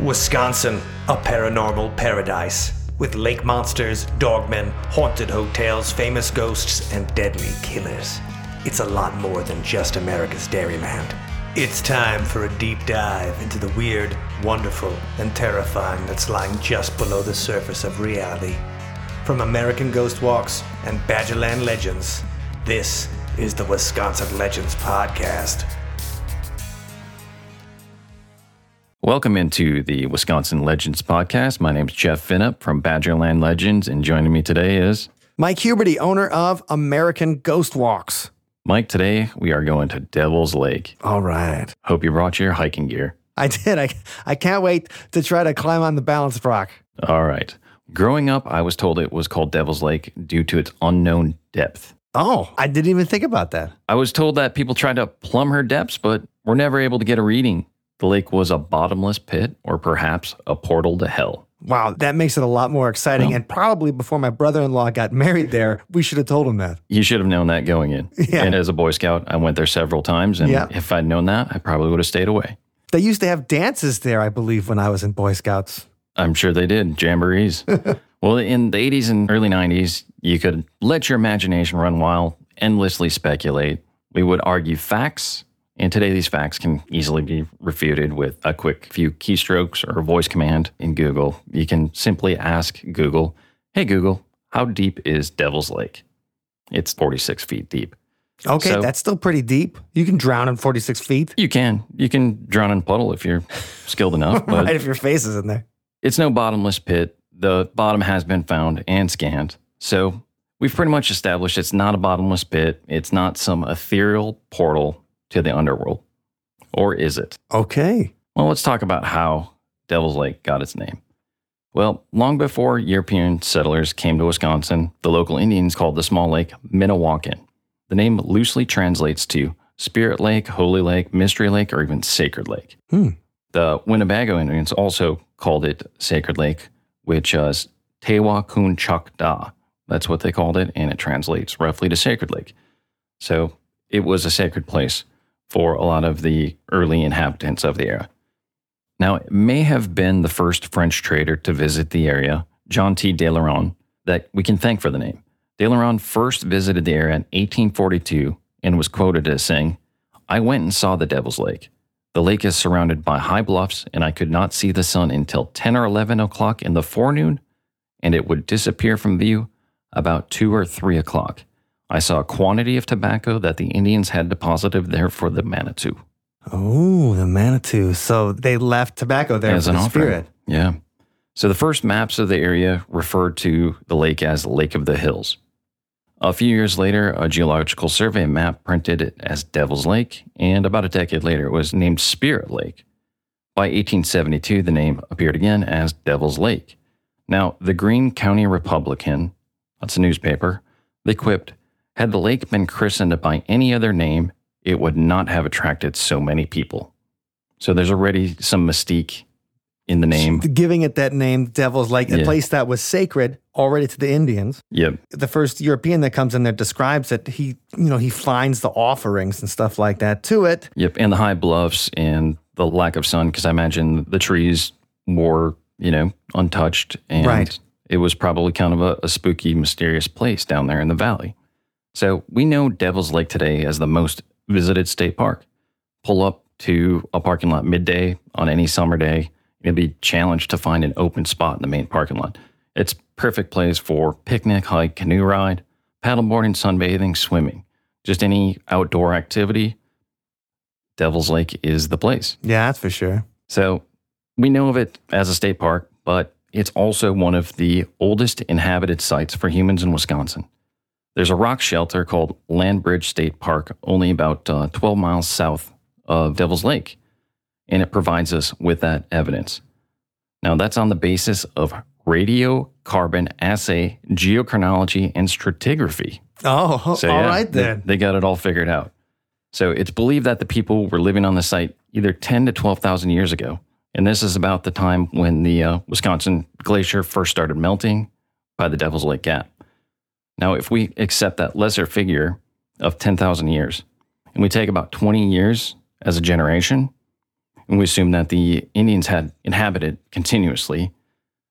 Wisconsin, a paranormal paradise. With lake monsters, dogmen, haunted hotels, famous ghosts, and deadly killers. It's a lot more than just America's Dairyland. It's time for a deep dive into the weird, wonderful, and terrifying that's lying just below the surface of reality. From American Ghost Walks and Badgerland Legends, this is the Wisconsin Legends Podcast. Welcome into the Wisconsin Legends podcast. My name is Jeff Finup from Badgerland Legends, and joining me today is Mike Huberty, owner of American Ghost Walks. Mike. Today we are going to Devil's Lake. All right. Hope you brought your hiking gear. I did. I, I can't wait to try to climb on the balance rock. All right. Growing up, I was told it was called Devil's Lake due to its unknown depth. Oh, I didn't even think about that. I was told that people tried to plumb her depths, but were never able to get a reading. The lake was a bottomless pit or perhaps a portal to hell. Wow, that makes it a lot more exciting. Well- and probably before my brother in law got married there, we should have told him that. You should have known that going in. Yeah. And as a Boy Scout, I went there several times. And Yeah. if I'd known that, I probably would have stayed away. They used to have dances there, I believe, when I was in Boy Scouts. I'm sure they did. Jamborees. well, in the 80s and early 90s, you could let your imagination run wild, endlessly speculate. We would argue facts. And today, these facts can easily be refuted with a quick few keystrokes or a voice command in Google. You can simply ask Google, Hey, Google, how deep is Devil's Lake? It's 46 feet deep. Okay, So- that's still pretty deep. You can drown in 46 feet, You can. You can drown in a puddle if you're skilled enough, but right? If your face is in there. It's no bottomless pit. The bottom has been found and scanned. So we've pretty much established it's not a bottomless pit. It's not some ethereal portal to the underworld. Or is it? Okay. Well, let's talk about how Devil's Lake got its name. Well, long before European settlers came to Wisconsin, the local Indians called the small lake Minnewakan. The name loosely translates to Spirit Lake, Holy Lake, Mystery Lake, or even Sacred Lake. Hmm. The Winnebago Indians also called it Sacred Lake, which is Tewa Kun Chuk Da. That's what they called it, and it translates roughly to Sacred Lake. So it was a sacred place for a lot of the early inhabitants of the area. Now, it may have been the first French trader to visit the area, John T. de Laron, that we can thank for the name. De Laron first visited the area in 1842 and was quoted as saying, I went and saw the Devil's Lake. The lake is surrounded by high bluffs, and I could not see the sun until 10 or 11 o'clock in the forenoon, and it would disappear from view about 2 or 3 o'clock. I saw a quantity of tobacco that the Indians had deposited there for the Manitou. Oh, the Manitou. So they left tobacco there as for an the offering. spirit. Yeah. So the first maps of the area referred to the lake as Lake of the Hills. A few years later, a geological survey map printed it as Devil's Lake, and about a decade later, it was named Spirit Lake. By 1872, the name appeared again as Devil's Lake. Now, the Greene County Republican, that's a newspaper, they quipped, had the lake been christened by any other name, it would not have attracted so many people. So there's already some mystique in the name. Giving it that name, Devil's Lake, a place that was sacred already to the Indians. Yep. The first European that comes in there describes it. He, you know, he finds the offerings and stuff like that to it. Yep. And the high bluffs and the lack of sun, because I imagine the trees were, you know, untouched. And Right. it was probably kind of a, a spooky, mysterious place down there in the valley. So we know Devil's Lake today as the most visited state park. Pull up to a parking lot midday on any summer day, you'll be challenged to find an open spot in the main parking lot. It's perfect place for picnic, hike, canoe ride, paddleboarding, sunbathing, swimming. Just any outdoor activity. Devil's Lake is the place. Yeah, that's for sure. So we know of it as a state park, but it's also one of the oldest inhabited sites for humans in Wisconsin. There's a rock shelter called Landbridge State Park, only about uh, 12 miles south of Devil's Lake, and it provides us with that evidence. Now, that's on the basis of radiocarbon assay, geochronology, and stratigraphy. Oh, So, all yeah, right they- then. They, got it all figured out. So it's believed that the people were living on the site either 10 to 12,000 years ago. And this is about the time when the uh, Wisconsin glacier first started melting by the Devil's Lake Gap. Now, if we accept that lesser figure of 10,000 years and we take about 20 years as a generation, and we assume that the Indians had inhabited continuously,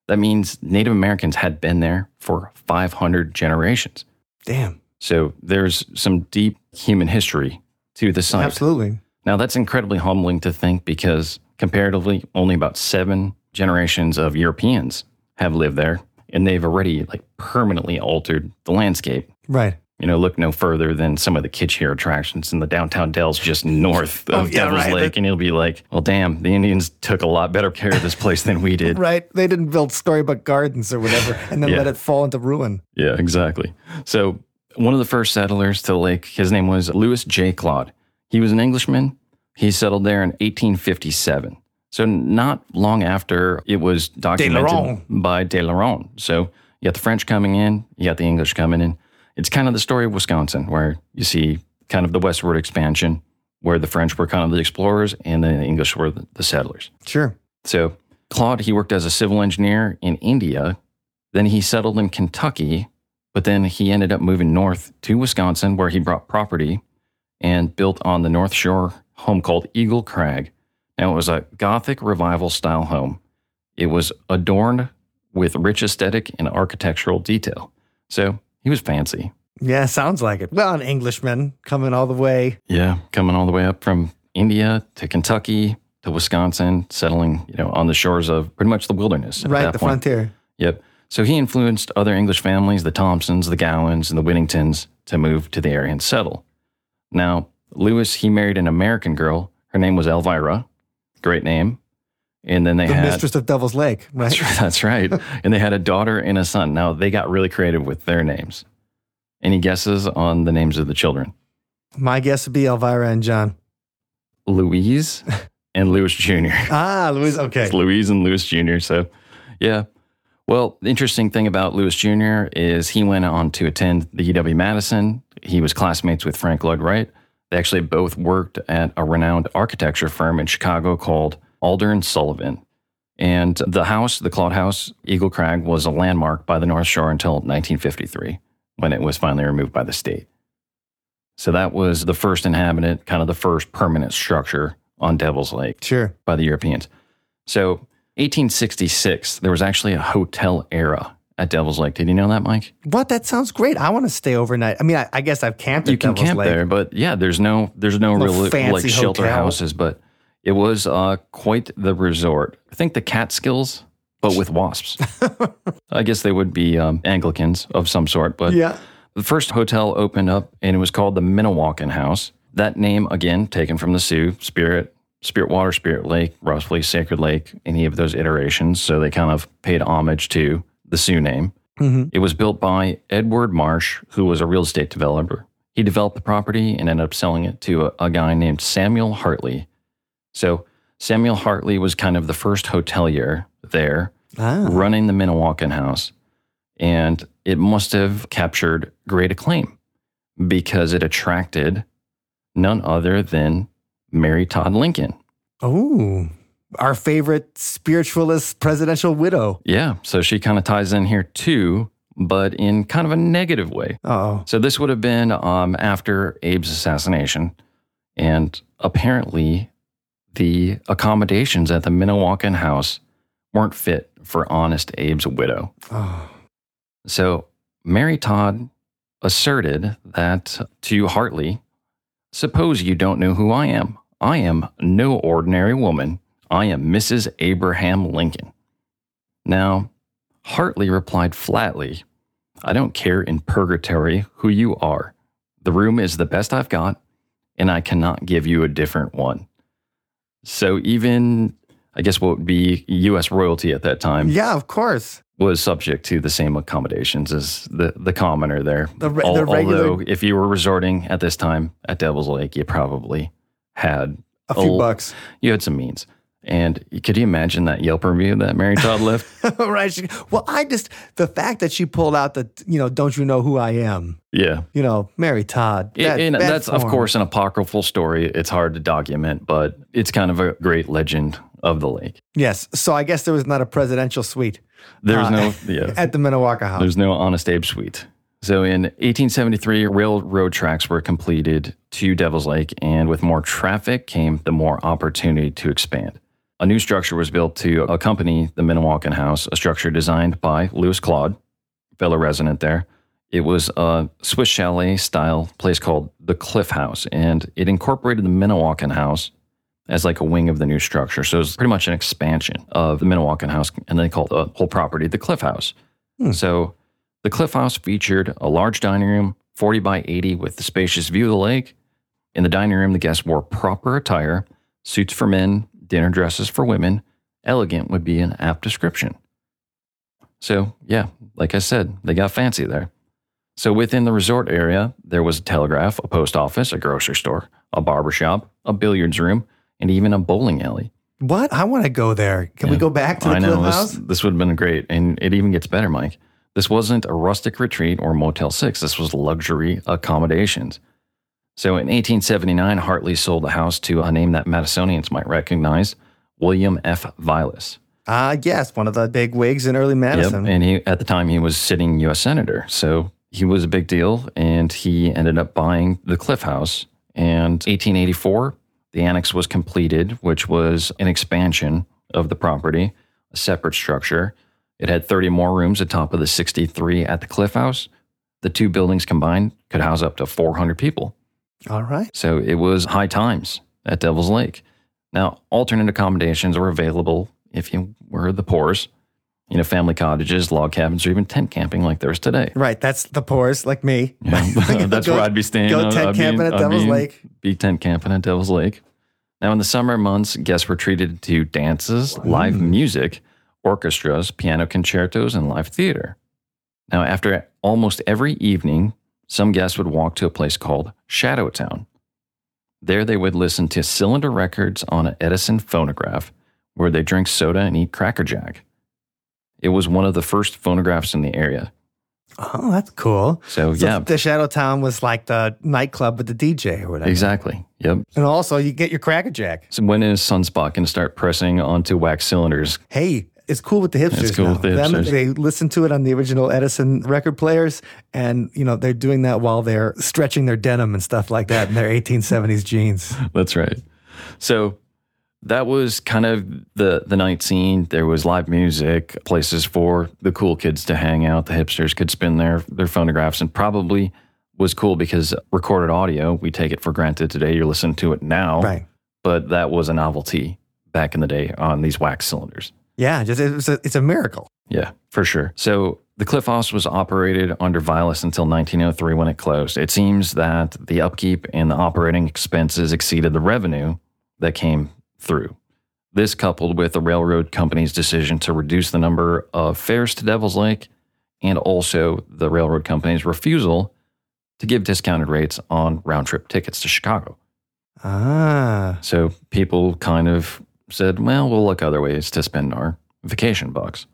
that means Native Americans had been there for 500 generations. Damn. So there's some deep human history to the site. Absolutely. Now, that's incredibly humbling to think because comparatively, only about seven generations of Europeans have lived there, and they've already like permanently altered the landscape. Right. You know, look no further than some of the kitschier attractions in the downtown Dells just north of Oh, yeah, Devil's right. Lake, and you'll be like, well, damn, the Indians took a lot better care of this place than we did. Right. They didn't build storybook gardens or whatever and then Yeah. let it fall into ruin. Yeah, exactly. So, one of the first settlers to the lake, his name was Louis J. Claude. He was an Englishman. He settled there in 1857. So, not long after it was documented Laurent. by De Laurent. So, you got the French coming in, you got the English coming in. It's kind of the story of Wisconsin, where you see kind of the westward expansion, where the French were kind of the explorers and the English were the, the settlers. Sure. So Claude, he worked as a civil engineer in India. Then he settled in Kentucky, but then he ended up moving north to Wisconsin, where he bought property and built on the North Shore home called Eagle Crag. Now, it was a Gothic revival style home. It was adorned with rich aesthetic and architectural detail. So he was fancy. Yeah, sounds like it. Well, an Englishman coming all the way. Yeah, coming all the way up from India to Kentucky to Wisconsin, settling, you know, on the shores of pretty much the wilderness. at Right, the point. frontier. Yep. So he influenced other English families, the Thompsons, the Gowans, and the Whittingtons, to move to the area and settle. Now, Louis, he married an American girl. Her name was Elvira. Great name. And then they The had. mistress of Devil's Lake, right? That's right. And they had a daughter and a son. Now, they got really creative with their names. Any guesses on the names of the children? My guess would be Elvira and John. Louise and Louis Jr. Ah, Louise. Okay. It's Louise and Louis Jr. So, yeah. Well, the interesting thing about Louis Jr. is he went on to attend the UW Madison. He was classmates with Frank Lloyd Wright. They actually both worked at a renowned architecture firm in Chicago called Adler and Sullivan. And the house, the Claude House, Eagle Crag, was a landmark by the North Shore until 1953 when it was finally removed by the state. So that was the first inhabitant, kind of the first permanent structure on Devil's Lake Sure. by the Europeans. So, 1866, there was actually a hotel era at Devil's Lake. Did you know that, Mike? What? That sounds great. I want to stay overnight. I mean, I, I guess I've camped you can Devil's camp Lake. there, but yeah, there's no there's no, No real fancy like shelter hotel. houses, but it was uh, quite the resort. I think the Catskills, but with wasps. I guess they would be um, Anglicans of some sort, but Yeah. The first hotel opened up and it was called the Minnewacan House. That name, again, taken from the Sioux, Spirit, Spirit Water, Spirit Lake, roughly Sacred Lake, any of those iterations. So they kind of paid homage to the Sioux name. Mhm. It was built by Edward Marsh, who was a real estate developer. He developed the property and ended up selling it to a, a guy named Samuel Hartley. So Samuel Hartley was kind of the first hotelier there Ah. running the Minnewacan House, and it must have captured great acclaim because it attracted none other than Mary Todd Lincoln. Oh, our favorite spiritualist presidential widow. Yeah, so she kind of ties in here too, but in kind of a negative way. Oh, So this would have been um, after Abe's assassination, and apparently the accommodations at the Minnewacan House weren't fit for honest Abe's widow. oh, So Mary Todd asserted that to Hartley, suppose you don't know who I am. I am no ordinary woman. I am Mrs. Abraham Lincoln. Now, Hartley replied flatly, I don't care in purgatory who you are. The room is the best I've got, and I cannot give you a different one. So even, I guess what would be U.S. royalty at that time yeah, of course. was subject to the same accommodations as the, the commoner there. The re- the regular- Although, if you were resorting at this time at Devil's Lake, you probably had A few Oh. bucks. you had some means. And could you imagine that Yelp review that Mary Todd left? right. She- well, I just, the fact that she pulled out the, you know, don't you know who I am? yeah. You know, Mary Todd. It- That- and that that's, of course, an apocryphal story. It's hard to document, but it's kind of a great legend of the lake. Yes. So I guess there was not a presidential suite There's Uh, no, yeah, at the Minnewaca House. there's no Honest Abe suite. So in 1873, railroad tracks were completed to Devil's Lake, and with more traffic came the more opportunity to expand. A new structure was built to accompany the Minnewacan House, a structure designed by Louis Claude, fellow resident there. It was a Swiss chalet style place called the Cliff House, and it incorporated the Minnewacan House as like a wing of the new structure. So it was pretty much an expansion of the Minnewacan House, and they called the whole property the Cliff House. Hmm. So the Cliff House featured a large dining room, 40 by 80, with the spacious view of the lake. In the dining room, the guests wore proper attire, suits for men, dinner dresses for women. Elegant would be an apt description. So, yeah, like I said, they got fancy there. So, within the resort area, there was a telegraph, a post office, a grocery store, a barber shop, a billiards room, and even a bowling alley. What? I want to go there. Can we go back to the I know Cliff this, this would have been great, and it even gets better, Mike. This wasn't a rustic retreat or Motel 6. This was luxury accommodations. So in 1879, Hartley sold the house to a name that Madisonians might recognize, William F. Vilas. Ah, yes, one of the big wigs in early Madison. Yep. And he at the time he was sitting U.S. senator, so he was a big deal, and he ended up buying the Cliff House. And 1884, the annex was completed, which was an expansion of the property, a separate structure. It had 30 more rooms atop of the 63 at the Cliff House. The two buildings combined could house up to 400 people. All right. So it was high times at Devil's Lake. Now, alternate accommodations were available if you were the poor's. You know, family cottages, log cabins, or even tent camping like there is today. Right. That's the poor's, like me. Yeah, that's Go- where I'd be staying. go I'd tent be- camping at I'd Devil's be- Lake. Be tent camping at Devil's Lake. Now, in the summer months, guests were treated to dances, live music, orchestras, piano concertos, and live theater. Now, after almost every evening, some guests would walk to a place called Shadow Town. There, they would listen to cylinder records on an Edison phonograph, where they drink soda and eat Cracker Jack. It was one of the first phonographs in the area. Oh, that's cool. So, So yeah, the Shadow Town was like the nightclub with the DJ or whatever. exactly. Yep. And also, you get your Cracker Jack. So when is Sunspot going to start pressing onto wax cylinders? Hey, it's cool with the hipsters. It's cool now. with the Them- they listen to it on the original Edison record players, and you know they're doing that while they're stretching their denim and stuff like that in their 1870s jeans. That's right. So that was kind of the the night scene. There was live music, places for the cool kids to hang out. The hipsters could spin their their phonographs, and probably was cool because recorded audio. We take it for granted today. You're listening to it now, Right. But that was a novelty back in the day on these wax cylinders. Yeah, just it's a, it's a miracle. Yeah, for sure. So the Cliff House was operated under Vilas until 1903 when it closed. It seems that the upkeep and the operating expenses exceeded the revenue that came through. This, coupled with the railroad company's decision to reduce the number of fares to Devil's Lake, and also the railroad company's refusal to give discounted rates on round trip tickets to Chicago. Ah, So people kind of said, well, we'll look other ways to spend our vacation bucks.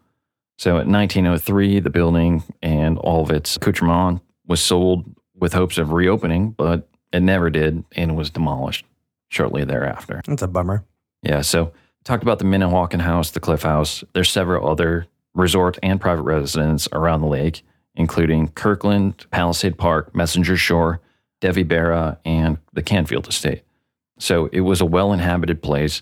So in 1903, the building and all of its accoutrement was sold with hopes of reopening, but it never did and was demolished shortly thereafter. that's a bummer. Yeah, so talked about the Minnewacan House, the Cliff House. There's several other resort and private residences around the lake, including Kirkland, Palisade Park, Messenger Shore, Devi Barra, and the Canfield Estate. So it was a well inhabited place,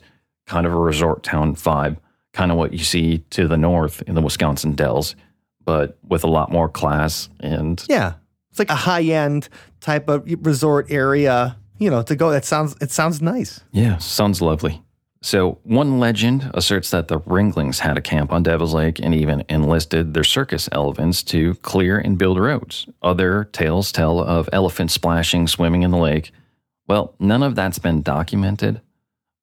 kind of a resort town vibe, kind of what you see to the north in the Wisconsin Dells, but with a lot more class and Yeah, it's like a high end type of resort area. You know, to go. That sounds it sounds nice. Yeah, sounds lovely. So, one legend asserts that the Ringlings had a camp on Devil's Lake and even enlisted their circus elephants to clear and build roads. Other tales tell of elephants splashing, swimming in the lake. Well, none of that's been documented,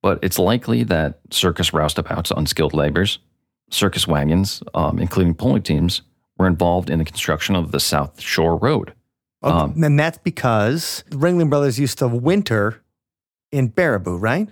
but it's likely that circus roustabouts, unskilled laborers, circus wagons, um, including pulling teams, were involved in the construction of the South Shore Road. Oh, Um, and that's because the Ringling Brothers used to winter in Baraboo, right?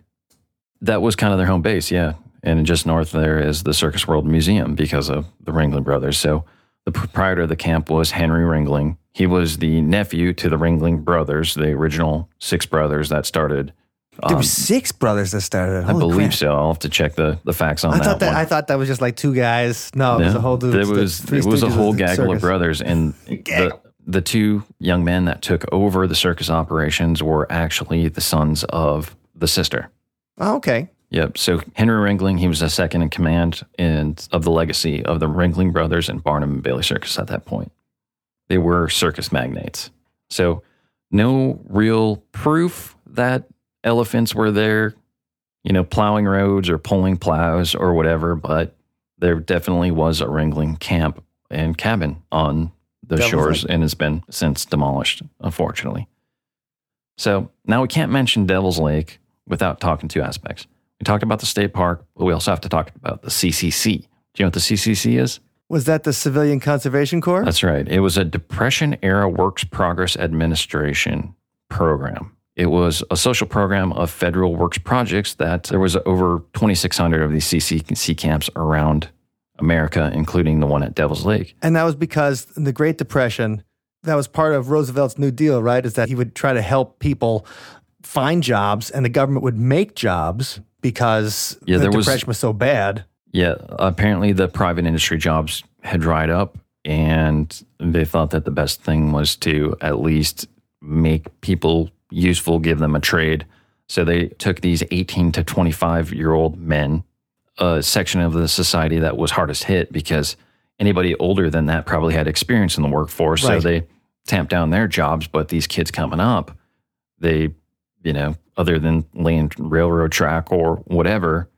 That was kind of their home base, yeah. And just north there is the Circus World Museum because of the Ringling brothers. So the proprietor of the camp was Henry Ringling. He was the nephew to the Ringling brothers, the original six brothers that started. There um, were six brothers that started. it. I believe crap. so. I'll have to check the, the facts on I that, thought that one. I thought that was just like two guys. No, it was a whole dude. There was it was a whole gaggle of brothers, and the, the two young men that took over the circus operations were actually the sons of the sister. Oh, okay. Yep. So Henry Ringling, he was the second in command in, of the legacy of the Ringling brothers and Barnum and Bailey Circus at that point. They were circus magnates. So no real proof that elephants were there, you know, plowing roads or pulling plows or whatever, but there definitely was a Ringling camp and cabin on the Devil's shores Lake. and has been since demolished, unfortunately. So now we can't mention Devil's Lake without talking two aspects. We talked about the state park, but we also have to talk about the CCC. Do you know what the CCC is? Was that the Civilian Conservation Corps? That's right. It was a Depression era Works Progress Administration program. It was a social program of federal works projects that there was over 2,600 of these CCC camps around America, including the one at Devil's Lake. And that was because in the Great Depression, that was part of Roosevelt's New Deal, right? Is that he would try to help people find jobs and the government would make jobs because Yeah, the there was- depression was so bad. Yeah, apparently the private industry jobs had dried up, and they thought that the best thing was to at least make people useful, give them a trade. So they took these 18 to 25 year old men, a section of the society that was hardest hit because anybody older than that probably had experience in the workforce. So they tamped down their jobs. But these kids coming up, they, you know, other than laying railroad track or whatever,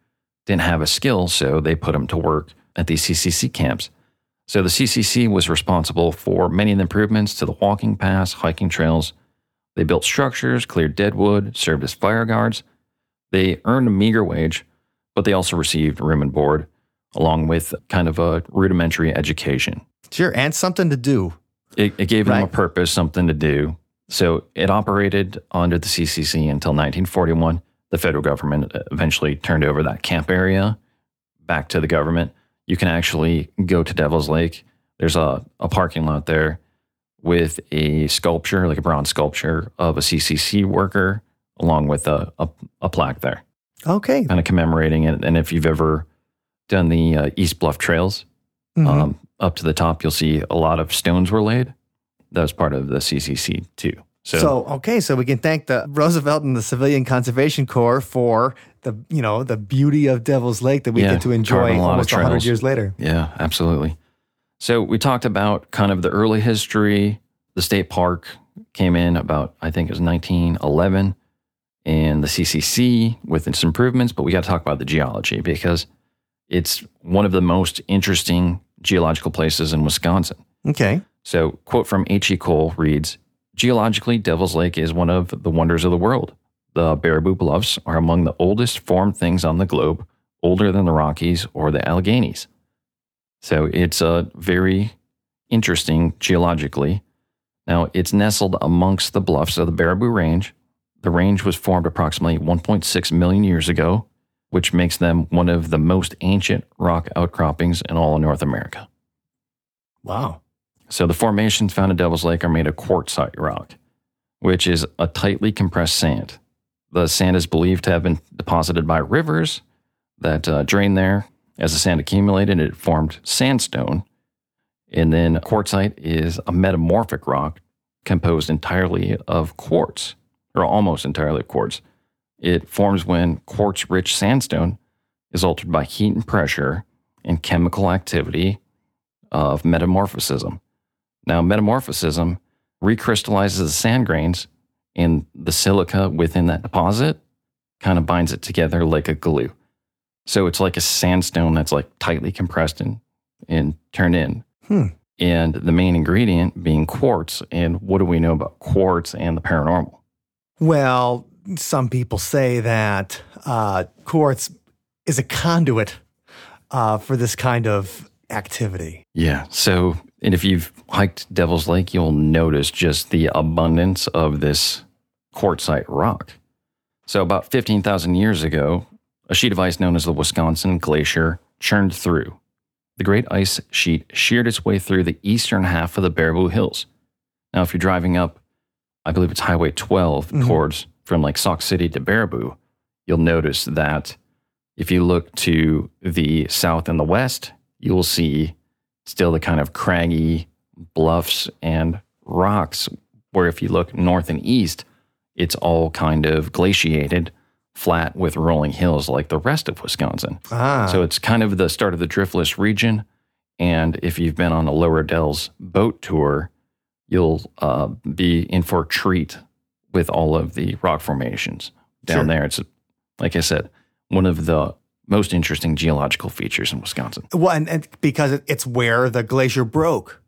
didn't have a skill, so they put them to work at these CCC camps. So the CCC was responsible for many of the improvements to the walking paths, hiking trails. They built structures, cleared dead wood, served as fire guards. They earned a meager wage, but they also received room and board, along with kind of a rudimentary education. Sure, and something to do. It, it gave them a purpose, something to do. So it operated under the CCC until 1941. The federal government eventually turned over that camp area back to the government. You can actually go to Devil's Lake. There's a, a parking lot there with a sculpture, like a bronze sculpture of a CCC worker, along with a, a, a plaque there, Okay. kind of commemorating it. And if you've ever done the uh, East Bluff Trails, Mhm. um, up to the top, you'll see a lot of stones were laid. That was part of the CCC too. So, So, okay, so we can thank the Roosevelt and the Civilian Conservation Corps for the you know the beauty of Devil's Lake that we Yeah, get to enjoy almost hundred years later. yeah, absolutely. So we talked about kind of the early history. The state park came in about I think it was 1911, and the CCC with its improvements. But we got to talk about the geology because it's one of the most interesting geological places in Wisconsin. Okay, So, quote from H.E. Cole reads Geologically, Devil's Lake is one of the wonders of the world. The Baraboo Bluffs are among the oldest formed things on the globe, older than the Rockies or the Alleghenies. So, it's uh, very interesting geologically. Now, it's nestled amongst the bluffs of the Baraboo Range. The range was formed approximately 1.6 million years ago, which makes them one of the most ancient rock outcroppings in all of North America. wow. So the formations found in Devil's Lake are made of quartzite rock, which is a tightly compressed sand. The sand is believed to have been deposited by rivers that uh, drained there. As the sand accumulated, it formed sandstone. And then quartzite is a metamorphic rock composed entirely of quartz, or almost entirely of quartz. It forms when quartz rich sandstone is altered by heat and pressure and chemical activity of metamorphism. Now, metamorphism recrystallizes the sand grains, and the silica within that deposit kind of binds it together like a glue. So it's like a sandstone that's like tightly compressed and, and turned in. Hmm. And the main ingredient being quartz. And what do we know about quartz and the paranormal? Well, some people say that uh, quartz is a conduit uh, for this kind of activity. Yeah. So, and if you've hiked Devil's Lake, you'll notice just the abundance of this quartzite rock. So, about 15,000 years ago, a sheet of ice known as the Wisconsin Glacier churned through. The great ice sheet sheared its way through the eastern half of the Baraboo Hills. Now, if you're driving up, I believe it's Highway 12 Mhm. towards from like Sauk City to Baraboo, you'll notice that if you look to the south and the west, you will see still the kind of craggy bluffs and rocks, where if you look north and east, it's all kind of glaciated, flat with rolling hills like the rest of Wisconsin. Ah. So it's kind of the start of the driftless region. And if you've been on a Lower Dells boat tour, you'll uh, be in for a treat with all of the rock formations down Sure. there. It's, like I said, one of the most interesting geological features in Wisconsin. well, and, and because it's where the glacier broke.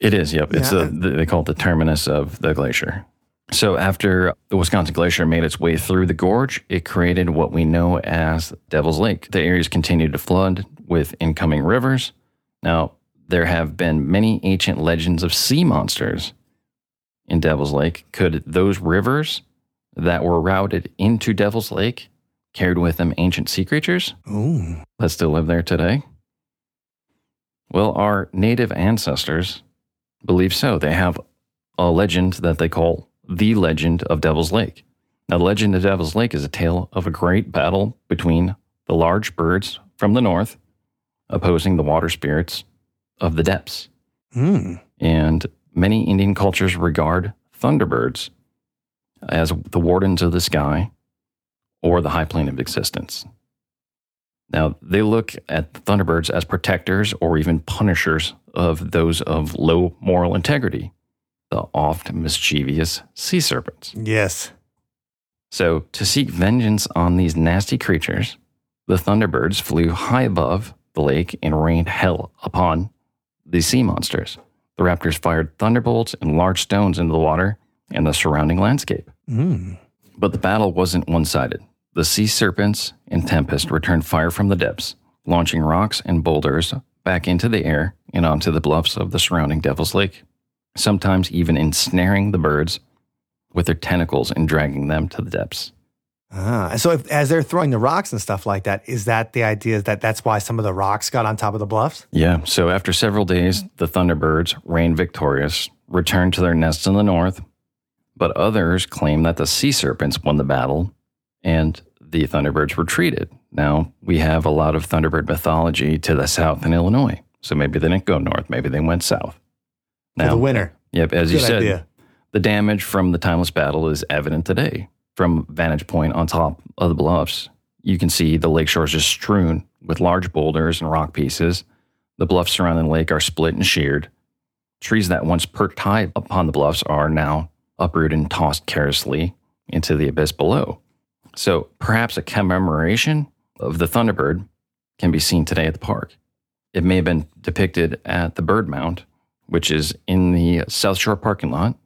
It is, yep. It's Yeah. the, they call it the terminus of the glacier. So after the Wisconsin Glacier made its way through the gorge, it created what we know as Devil's Lake. The areas continued to flood with incoming rivers. Now, there have been many ancient legends of sea monsters in Devil's Lake. Could those rivers that were routed into Devil's Lake carried with them ancient sea creatures? Ooh. that still live there today? Well, our native ancestors believe so. They have a legend that they call the legend of Devil's Lake. Now, the legend of Devil's Lake is a tale of a great battle between the large birds from the north opposing the water spirits of the depths. Hmm. And many Indian cultures regard thunderbirds as the wardens of the sky or the high plane of existence. Now, they look at the thunderbirds as protectors or even punishers of those of low moral integrity, the oft mischievous sea serpents. Yes. So, to seek vengeance on these nasty creatures, the Thunderbirds flew high above the lake and rained hell upon the sea monsters. The raptors fired thunderbolts and large stones into the water and the surrounding landscape. Mm. But the battle wasn't one sided. The sea serpents and Tempest returned fire from the depths, launching rocks and boulders back into the air and onto the bluffs of the surrounding Devil's Lake, sometimes even ensnaring the birds with their tentacles and dragging them to the depths. Ah, so if, as they're throwing the rocks and stuff like that, is that the idea that that's why some of the rocks got on top of the bluffs? Yeah, so after several days, the Thunderbirds, reigned victorious, returned to their nests in the north, but others claim that the sea serpents won the battle and the Thunderbirds retreated. Now, we have a lot of Thunderbird mythology to the south in Illinois, so maybe they didn't go north, maybe they went south. For the winner. Yep, as you said, idea. the damage from the timeless battle is evident today. From vantage point on top of the bluffs, you can see the lake shores just strewn with large boulders and rock pieces. The bluffs surrounding the lake are split and sheared. Trees that once perked high upon the bluffs are now uprooted and tossed carelessly into the abyss below. So perhaps a commemoration of the Thunderbird can be seen today at the park. It may have been depicted at the Bird Mount, which is in the South Shore parking lot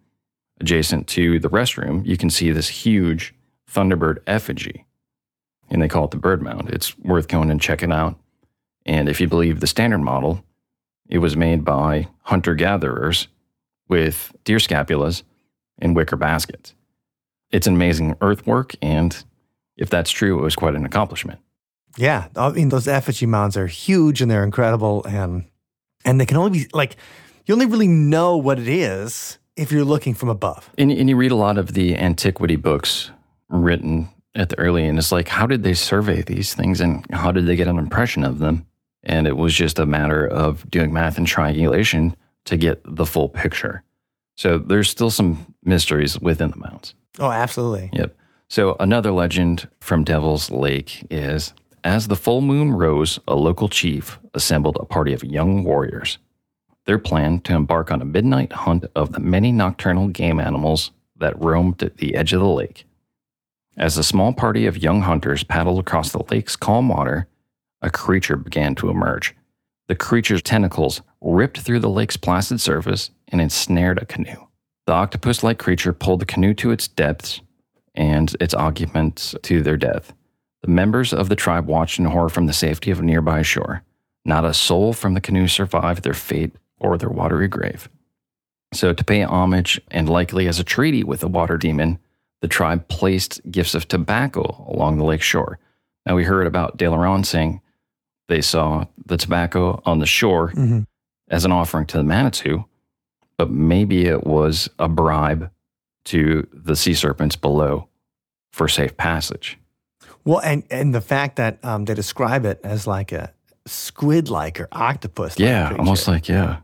adjacent to the restroom, you can see this huge Thunderbird effigy. And they call it the Bird Mound. It's worth going and checking out. And if you believe the standard model, it was made by hunter gatherers with deer scapulas and wicker baskets. It's an amazing earthwork, and if that's true, it was quite an accomplishment. Yeah, I mean those effigy mounds are huge and they're incredible, and and they can only be like you only really know what it is if you're looking from above. And, and you read a lot of the antiquity books written at the early, and it's like, how did they survey these things and how did they get an impression of them? And it was just a matter of doing math and triangulation to get the full picture. So there's still some mysteries within the mounds. Oh, absolutely. Yep. So another legend from Devil's Lake is as the full moon rose, a local chief assembled a party of young warriors. Their plan to embark on a midnight hunt of the many nocturnal game animals that roamed at the edge of the lake. As a small party of young hunters paddled across the lake's calm water, a creature began to emerge. The creature's tentacles ripped through the lake's placid surface and ensnared a canoe. The octopus like creature pulled the canoe to its depths and its occupants to their death. The members of the tribe watched in horror from the safety of a nearby shore. Not a soul from the canoe survived their fate or their watery grave. So, to pay homage and likely as a treaty with the water demon, the tribe placed gifts of tobacco along the lake shore. Now, we heard about De Laurent saying they saw the tobacco on the shore Mhm. as an offering to the Manitou, but maybe it was a bribe to the sea serpents below for safe passage. Well, and and the fact that um, they describe it as like a squid-like or octopus. Yeah, almost like, yeah.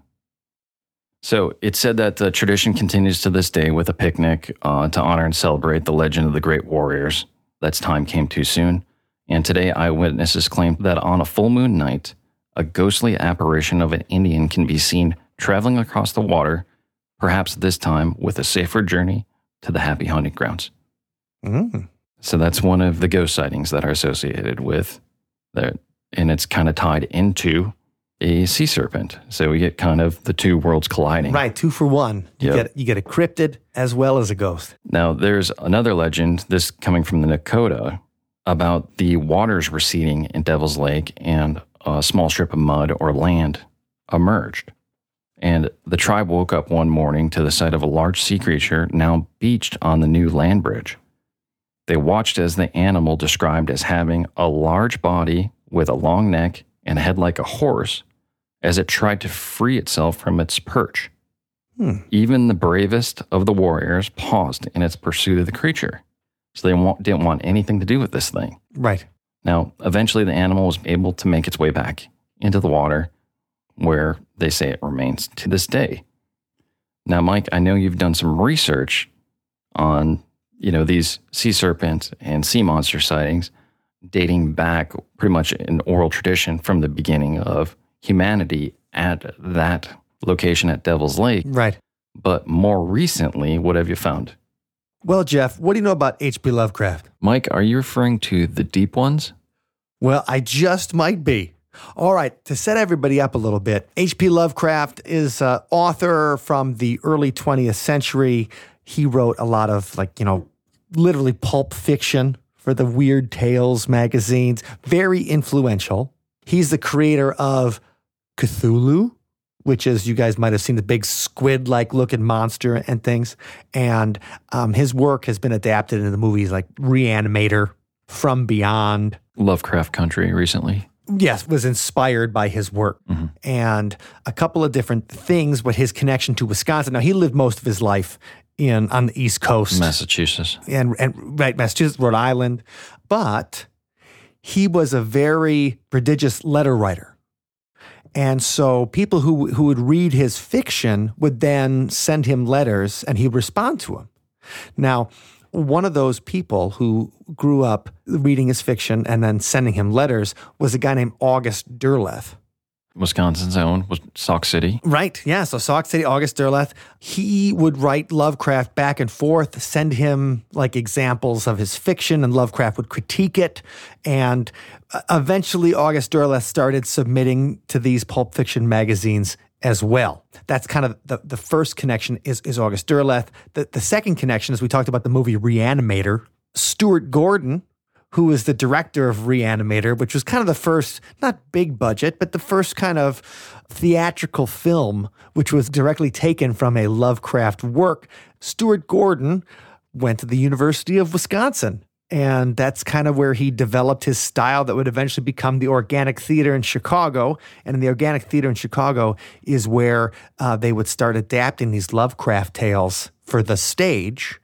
So it's said that the tradition continues to this day with a picnic uh, to honor and celebrate the legend of the great warriors. That's time came too soon. And today, eyewitnesses claim that on a full moon night, a ghostly apparition of an Indian can be seen traveling across the water, perhaps this time with a safer journey to the happy hunting grounds. Mm. So that's one of the ghost sightings that are associated with that. And it's kind of tied into a sea serpent. So we get kind of the two worlds colliding. Right, two for one. You Yep. get you get a cryptid as well as a ghost. Now, there's another legend, this coming from the Nakota, about the waters receding in Devil's Lake and a small strip of mud or land emerged. And the tribe woke up one morning to the sight of a large sea creature now beached on the new land bridge. They watched as the animal described as having a large body with a long neck and head like a horse as it tried to free itself from its perch. Hmm. Even the bravest of the warriors paused in its pursuit of the creature. So they didn't want anything to do with this thing. Right. Now, eventually, the animal was able to make its way back into the water, where they say it remains to this day. Now, Mike, I know you've done some research on, you know, these sea serpent and sea monster sightings dating back pretty much in oral tradition from the beginning of humanity at that location at Devil's Lake. Right. But more recently, what have you found? Well, Jeff, what do you know about H.P. Lovecraft? Mike, are you referring to the deep ones? Well, I just might be. All right, to set everybody up a little bit, H.P. Lovecraft is an author from the early 20th century. He wrote a lot of, like, you know, literally pulp fiction for the Weird Tales magazines, very influential. He's the creator of Cthulhu, which is, you guys might have seen the big squid like looking monster and things. And um, his work has been adapted into the movies like Reanimator, From Beyond. Lovecraft Country recently. Yes, was inspired by his work and a couple of different things, but his connection to Wisconsin. Now he lived most of his life in on the East Coast Massachusetts. and and right Massachusetts, Rhode Island, but he was a very prodigious letter writer. And so people who who would read his fiction would then send him letters and he'd respond to them. Now, one of those people who grew up reading his fiction and then sending him letters was a guy named August Derleth. Wisconsin's own was Sauk City. Right. Yeah. So Sauk City, August Derleth, he would write Lovecraft back and forth, send him like examples of his fiction, and Lovecraft would critique it. And uh, eventually, August Derleth started submitting to these pulp fiction magazines as well. That's kind of the, the first connection is, is August Derleth. The, the second connection is we talked about the movie Reanimator. Stuart Gordon, who was the director of Reanimator, which was kind of the first, not big budget, but the first kind of theatrical film, which was directly taken from a Lovecraft work. Stuart Gordon went to the University of Wisconsin. And that's kind of where he developed his style that would eventually become the Organic Theater in Chicago. And in the Organic Theater in Chicago is where uh, they would start adapting these Lovecraft tales for the stage.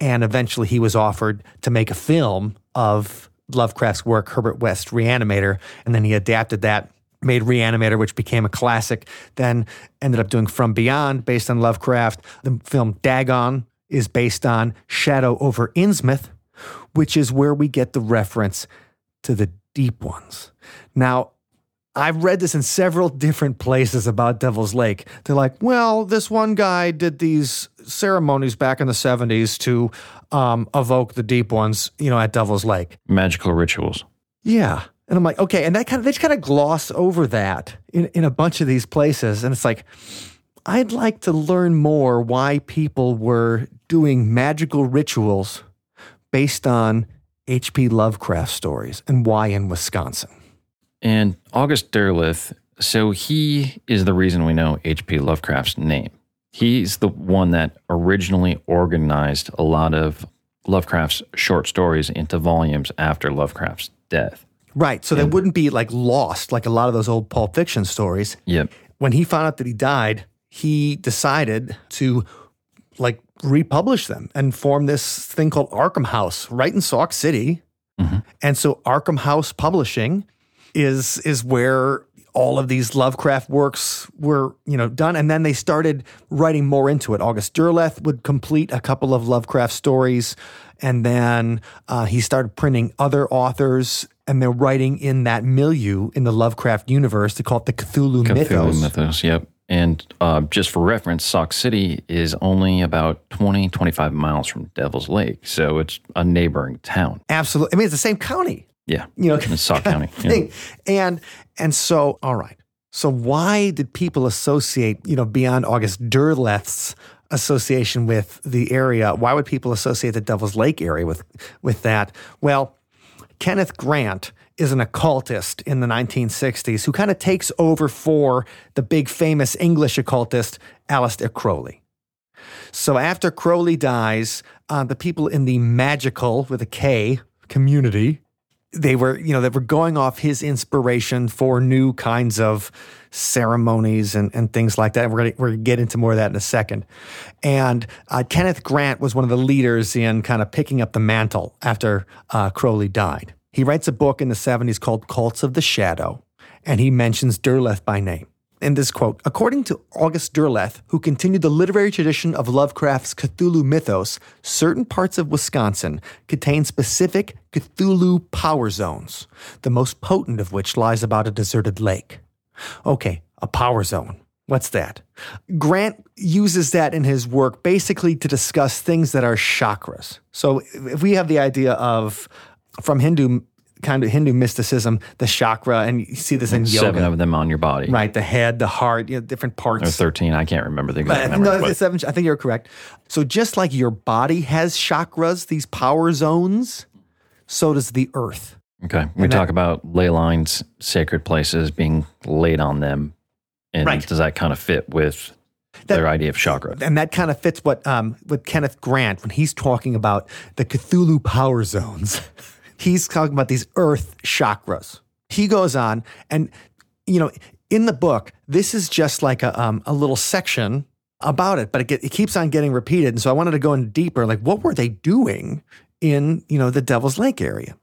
And eventually he was offered to make a film of Lovecraft's work, Herbert West Reanimator. And then he adapted that, made Reanimator, which became a classic. Then ended up doing From Beyond, based on Lovecraft. The film Dagon is based on Shadow over Innsmouth, which is where we get the reference to the deep ones. Now, I've read this in several different places about Devil's Lake. They're like, well, this one guy did these ceremonies back in the 70s to um, evoke the deep ones, you know, at Devil's Lake. Magical rituals. Yeah. And I'm like, okay. And that kind of, they just kind of gloss over that in, in a bunch of these places. And it's like, I'd like to learn more why people were doing magical rituals based on H.P. Lovecraft stories and why in Wisconsin. And August Derleth, so he is the reason we know H.P. Lovecraft's name. He's the one that originally organized a lot of Lovecraft's short stories into volumes after Lovecraft's death. Right. So they wouldn't be like lost like a lot of those old Pulp Fiction stories. Yep. When he found out that he died, he decided to like republish them and form this thing called Arkham House right in Sauk City. Mm-hmm. And so Arkham House Publishing is is where all of these Lovecraft works were, you know, done. And then they started writing more into it. August Derleth would complete a couple of Lovecraft stories. And then uh, he started printing other authors and they're writing in that milieu in the Lovecraft universe. They call it the Cthulhu, Cthulhu mythos. mythos. Yep. And uh, just for reference, Sauk City is only about 20, 25 miles from Devil's Lake. So it's a neighboring town. Absolutely. I mean, it's the same county. Yeah. You know, in Sauk County. Yeah. And and so, all right. So why did people associate, you know, beyond August Derleth's association with the area? Why would people associate the Devil's Lake area with with that? Well, Kenneth Grant is an occultist in the 1960s who kind of takes over for the big famous English occultist Aleister Crowley. So after Crowley dies, uh, the people in the magical with a K community they were you know they were going off his inspiration for new kinds of ceremonies and, and things like that. We're gonna we're gonna get into more of that in a second. And uh, Kenneth Grant was one of the leaders in kind of picking up the mantle after uh, Crowley died. He writes a book in the 70s called Cults of the Shadow, and he mentions Derleth by name in this quote According to August Derleth, who continued the literary tradition of Lovecraft's Cthulhu mythos, certain parts of Wisconsin contain specific Cthulhu power zones, the most potent of which lies about a deserted lake. Okay, a power zone. What's that? Grant uses that in his work basically to discuss things that are chakras. So if we have the idea of from Hindu kind of Hindu mysticism, the chakra, and you see this in yoga. Seven of them on your body. Right, the head, the heart, you know, different parts. Or 13. I can't remember the exact But, number. no, but- seven. I think you're correct. So just like your body has chakras, these power zones, so does the earth. Okay. We And talk that- about ley lines, sacred places being laid on them. And Right. does that kind of fit with their idea of chakra? And that kind of fits what um, with Kenneth Grant when he's talking about the Cthulhu power zones. he's talking about these earth chakras. He goes on, and you know, in the book, this is just like a um, a little section about it, but it, get, it keeps on getting repeated. And so I wanted to go in deeper. Like, what were they doing in you know the Devil's Lake area?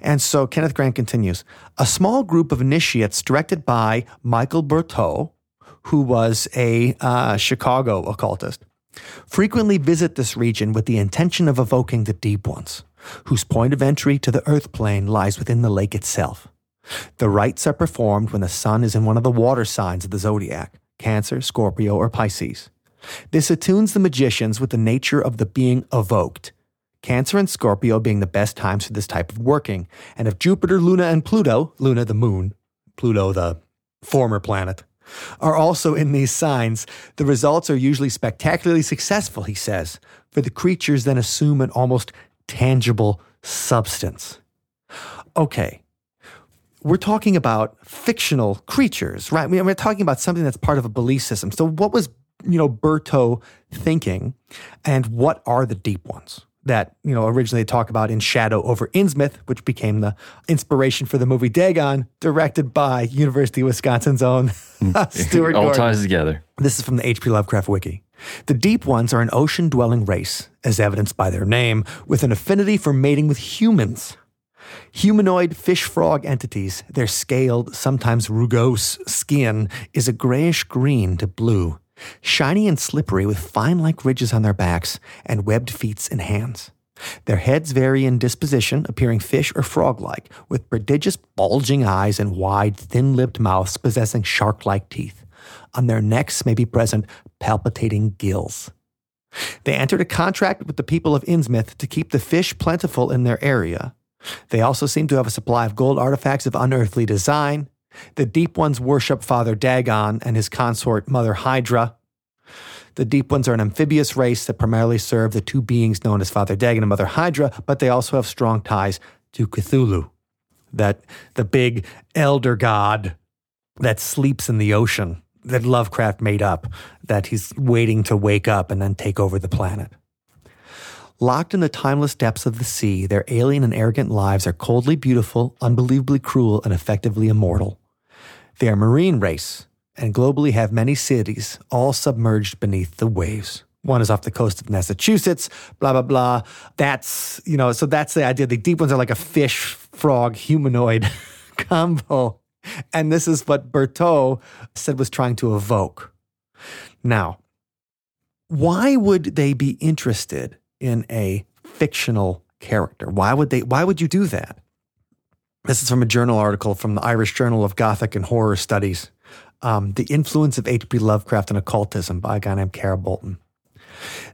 And so Kenneth Grant continues A small group of initiates directed by Michael Bertiaux, who was a uh, Chicago occultist, frequently visit this region with the intention of evoking the deep ones, whose point of entry to the earth plane lies within the lake itself. The rites are performed when the sun is in one of the water signs of the zodiac Cancer, Scorpio, or Pisces. This attunes the magicians with the nature of the being evoked. Cancer and Scorpio being the best times for this type of working. And if Jupiter, Luna, and Pluto, Luna the moon, Pluto the former planet, are also in these signs, the results are usually spectacularly successful, he says, for the creatures then assume an almost tangible substance. Okay, we're talking about fictional creatures, right? We're talking about something that's part of a belief system. So, what was you know Bertiaux thinking, and what are the deep ones that you know originally they talk about in Shadow over Innsmouth, which became the inspiration for the movie Dagon, directed by University of Wisconsin's own hmm. Stuart All Gordon. ties together. This is from the H.P. Lovecraft Wiki. The deep ones are an ocean dwelling race, as evidenced by their name, with an affinity for mating with humans. Humanoid fish frog entities, their scaled, sometimes rugose skin is a grayish green to blue, shiny and slippery with fine like ridges on their backs and webbed feet and hands. Their heads vary in disposition, appearing fish or frog like, with prodigious bulging eyes and wide, thin lipped mouths possessing shark like teeth. On their necks may be present palpitating gills. They entered a contract with the people of Innsmouth to keep the fish plentiful in their area. They also seem to have a supply of gold artifacts of unearthly design. The Deep Ones worship Father Dagon and his consort Mother Hydra. The Deep Ones are an amphibious race that primarily serve the two beings known as Father Dagon and Mother Hydra, but they also have strong ties to Cthulhu, that the big elder god that sleeps in the ocean that Lovecraft made up, that he's waiting to wake up and then take over the planet. Locked in the timeless depths of the sea, their alien and arrogant lives are coldly beautiful, unbelievably cruel, and effectively immortal. They are a marine race and globally have many cities, all submerged beneath the waves. One is off the coast of Massachusetts, blah, blah, blah. That's, you know, so that's the idea. The deep ones are like a fish, frog, humanoid combo. And this is what Bertiaux said was trying to evoke. Now, why would they be interested in a fictional character? Why would they why would you do that? This is from a journal article from the Irish Journal of Gothic and Horror Studies. Um, the Influence of H.P. Lovecraft and Occultism by a guy named Cara Bolton.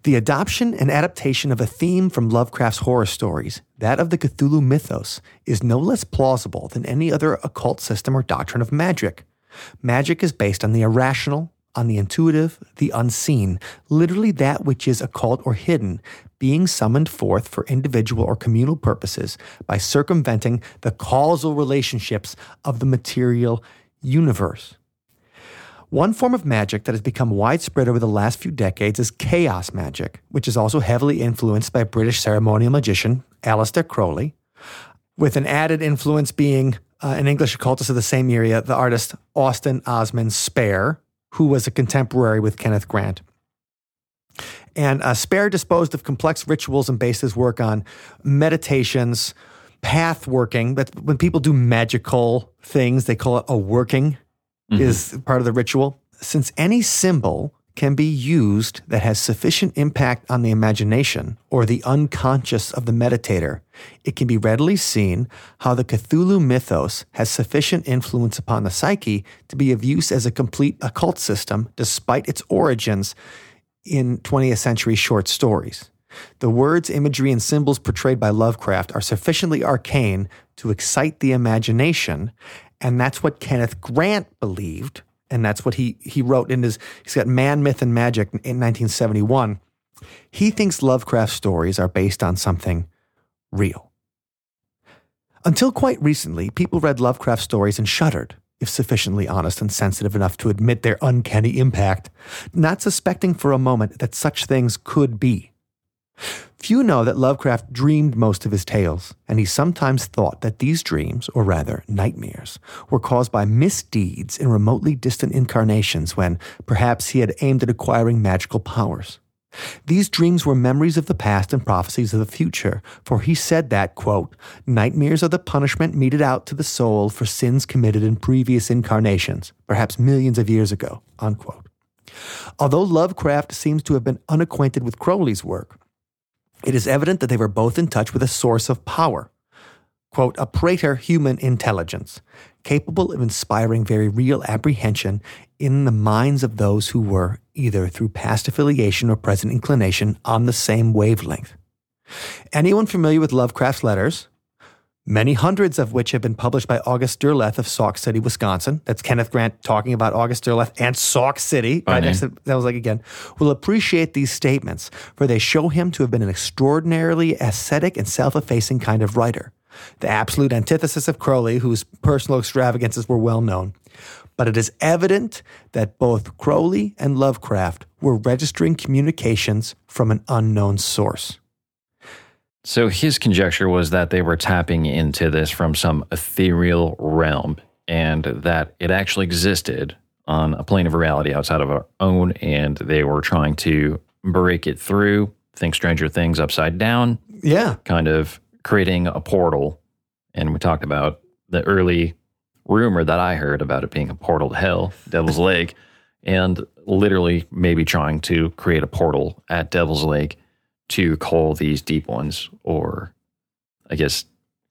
The adoption and adaptation of a theme from Lovecraft's horror stories, that of the Cthulhu mythos, is no less plausible than any other occult system or doctrine of magic. Magic is based on the irrational, on the intuitive, the unseen, literally that which is occult or hidden, being summoned forth for individual or communal purposes by circumventing the causal relationships of the material universe. One form of magic that has become widespread over the last few decades is chaos magic, which is also heavily influenced by British ceremonial magician Aleister Crowley, with an added influence being uh, an English occultist of the same era, the artist Austin Osman Spare, who was a contemporary with Kenneth Grant. And uh, Spare disposed of complex rituals and based his work on meditations, path working. But when people do magical things, they call it a working mm-hmm. is part of the ritual. Since any symbol can be used that has sufficient impact on the imagination or the unconscious of the meditator, it can be readily seen how the Cthulhu mythos has sufficient influence upon the psyche to be of use as a complete occult system despite its origins in 20th century short stories. The words, imagery, and symbols portrayed by Lovecraft are sufficiently arcane to excite the imagination and that's what Kenneth Grant believed. And that's what he, he wrote in his, he's got Man, Myth, and Magic in 1971. He thinks Lovecraft stories are based on something real. Until quite recently, people read Lovecraft stories and shuddered, if sufficiently honest and sensitive enough to admit their uncanny impact, not suspecting for a moment that such things could be. Few know that Lovecraft dreamed most of his tales, and he sometimes thought that these dreams, or rather nightmares, were caused by misdeeds in remotely distant incarnations when perhaps he had aimed at acquiring magical powers. These dreams were memories of the past and prophecies of the future, for he said that, quote, nightmares are the punishment meted out to the soul for sins committed in previous incarnations, perhaps millions of years ago, unquote. Although Lovecraft seems to have been unacquainted with Crowley's work, it is evident that they were both in touch with a source of power, quote, a praetor human intelligence, capable of inspiring very real apprehension in the minds of those who were, either through past affiliation or present inclination, on the same wavelength. Anyone familiar with Lovecraft's letters many hundreds of which have been published by August Derleth of Sauk City, Wisconsin. That's Kenneth Grant talking about August Derleth and Sauk City. Right next to, that was like again, will appreciate these statements, for they show him to have been an extraordinarily ascetic and self-effacing kind of writer. The absolute antithesis of Crowley, whose personal extravagances were well known. But it is evident that both Crowley and Lovecraft were registering communications from an unknown source. So his conjecture was that they were tapping into this from some ethereal realm and that it actually existed on a plane of reality outside of our own, and they were trying to break it through, think Stranger Things upside down. Yeah. Kind of creating a portal. And we talked about the early rumor that I heard about it being a portal to hell, Devil's Lake, and literally maybe trying to create a portal at Devil's Lake to call these deep ones or I guess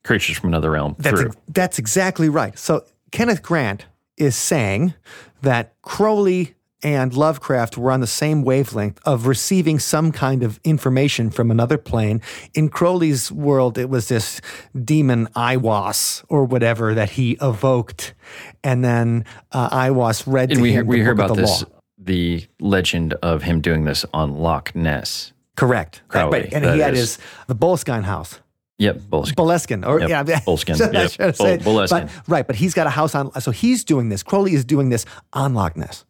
creatures from another realm that's through. Ex- that's exactly right. So Kenneth Grant is saying that Crowley and Lovecraft were on the same wavelength of receiving some kind of information from another plane. In Crowley's world, it was this demon Aiwass or whatever that he evoked, and then uh, Aiwass read and we, we hear about the this law. the legend of him doing this on Loch Ness. Correct. Crowley, Right. And that he had is. his the Boleskine house. Yep, bullshit. Boleskin, or Yep, yeah, Boleskine, Just- yep, say, Bol-. But, right, but he's got a house on. So he's doing this. Crowley is doing this on Loch Ness,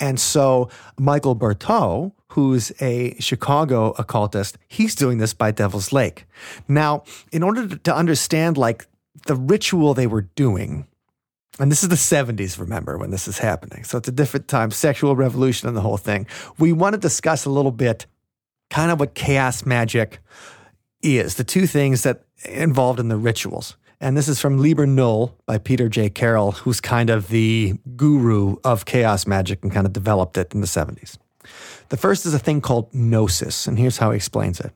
and so Michael Bertiaux, who's a Chicago occultist, he's doing this by Devil's Lake. Now, in order to, to understand like the ritual they were doing, and this is the 70s, remember, when this is happening. So it's a different time, sexual revolution and the whole thing. We want to discuss a little bit kind of what chaos magic is, the two things that involved in the rituals. And this is from Liber Null by Peter J. Carroll, who's kind of the guru of chaos magic and kind of developed it in the 70s. The first is a thing called gnosis, and here's how he explains it.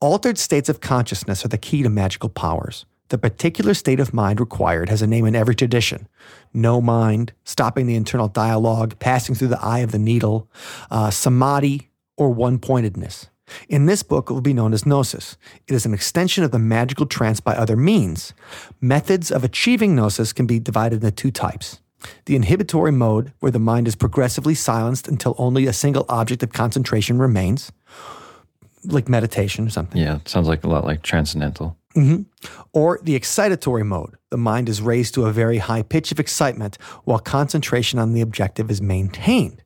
Altered states of consciousness are the key to magical powers. The particular state of mind required has a name in every tradition no mind, stopping the internal dialogue, passing through the eye of the needle, uh, samadhi, or one pointedness. In this book, it will be known as gnosis. It is an extension of the magical trance by other means. Methods of achieving gnosis can be divided into two types. The inhibitory mode, where the mind is progressively silenced until only a single object of concentration remains, like meditation or something. Yeah, it sounds like a lot like transcendental. Mm-hmm. Or the excitatory mode. The mind is raised to a very high pitch of excitement while concentration on the objective is maintained.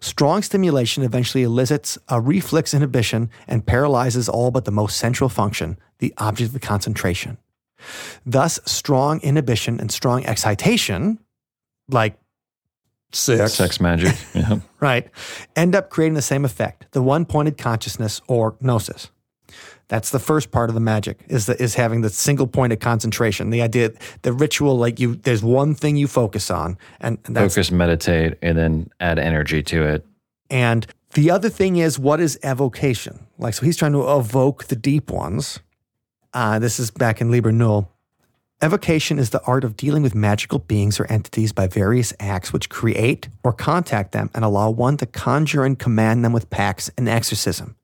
Strong stimulation eventually elicits a reflex inhibition and paralyzes all but the most central function, the object of concentration. Thus, strong inhibition and strong excitation, like sex, Sex magic. Yeah. right, end up creating the same effect, the one pointed consciousness or gnosis. That's the first part of the magic is the, is having the single point of concentration. The idea, the ritual, like you, there's one thing you focus on, and, and that's Focus, meditate, and then add energy to it. And the other thing is, what is evocation? Like, so he's trying to evoke the deep ones. Uh, this is back in Liber Null. Evocation is the art of dealing with magical beings or entities by various acts which create or contact them and allow one to conjure and command them with pacts and exorcism.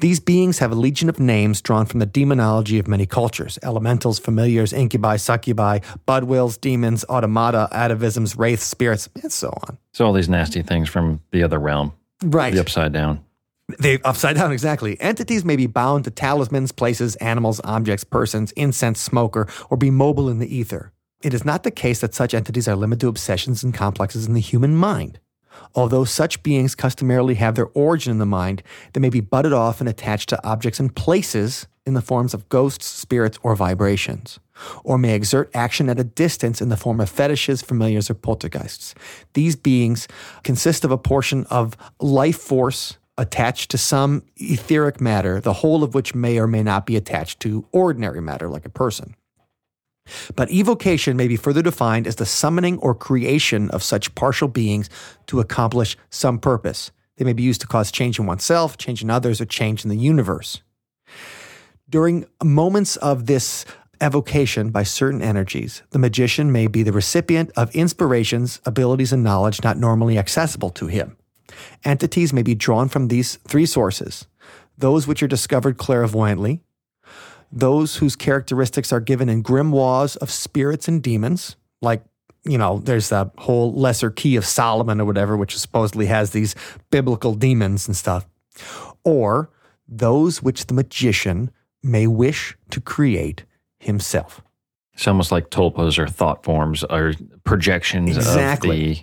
These beings have a legion of names drawn from the demonology of many cultures elementals, familiars, incubi, succubi, budwills, demons, automata, atavisms, wraiths, spirits, and so on. So all these nasty things from the other realm, Right. the upside down. They upside down, exactly. Entities may be bound to talismans, places, animals, objects, persons, incense, smoker, or be mobile in the ether. It is not the case that such entities are limited to obsessions and complexes in the human mind. Although such beings customarily have their origin in the mind, they may be butted off and attached to objects and places in the forms of ghosts, spirits, or vibrations, or may exert action at a distance in the form of fetishes, familiars, or poltergeists. These beings consist of a portion of life force attached to some etheric matter, the whole of which may or may not be attached to ordinary matter, like a person. But evocation may be further defined as the summoning or creation of such partial beings to accomplish some purpose. They may be used to cause change in oneself, change in others, or change in the universe. During moments of this evocation by certain energies, the magician may be the recipient of inspirations, abilities, and knowledge not normally accessible to him. Entities may be drawn from these three sources those which are discovered clairvoyantly, those whose characteristics are given in grimoires of spirits and demons, like, you know, there's the whole lesser key of Solomon or whatever, which supposedly has these biblical demons and stuff, or those which the magician may wish to create himself. It's almost like tulpas or thought forms or projections Exactly. of the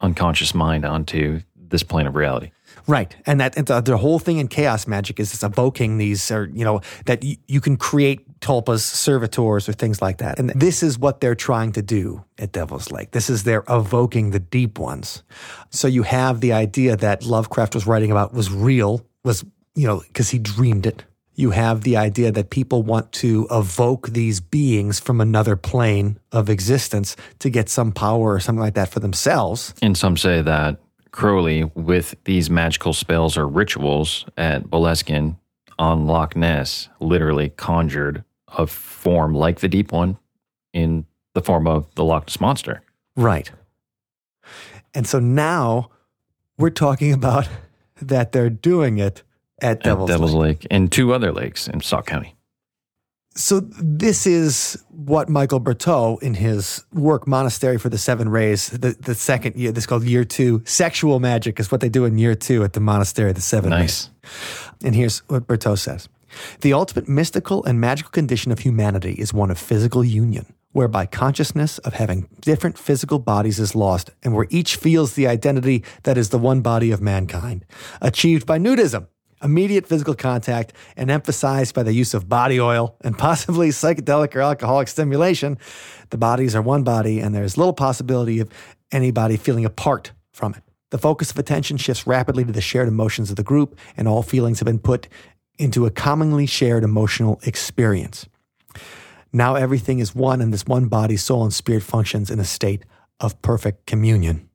unconscious mind onto this plane of reality. Right. And that the, the whole thing in chaos magic is it's evoking these, or, you know, that y- you can create tulpas, servitors, or things like that. And this is what they're trying to do at Devil's Lake. This is they're evoking the deep ones. So you have the idea that Lovecraft was writing about was real, was, you know, because he dreamed it. You have the idea that people want to evoke these beings from another plane of existence to get some power or something like that for themselves. And some say that Crowley, with these magical spells or rituals at Boleskine on Loch Ness, literally conjured a form like the Deep One in the form of the Loch Ness Monster. Right. And so now we're talking about that they're doing it at at Devil's, Devil's Lake. Lake and two other lakes in Sauk County. So this is what Michael Bertiaux in his work Monastery for the Seven Rays, the, the second year, this is called year two. Sexual magic is what they do in year two at the Monastery of the Seven Rays. Nice. And here's what Bertiaux says The ultimate mystical and magical condition of humanity is one of physical union, whereby consciousness of having different physical bodies is lost, and where each feels the identity that is the one body of mankind, achieved by nudism. Immediate physical contact and emphasized by the use of body oil and possibly psychedelic or alcoholic stimulation, the bodies are one body and there's little possibility of anybody feeling apart from it. The focus of attention shifts rapidly to the shared emotions of the group, and all feelings have been put into a commonly shared emotional experience. Now everything is one, and this one body, soul, and spirit functions in a state of perfect communion.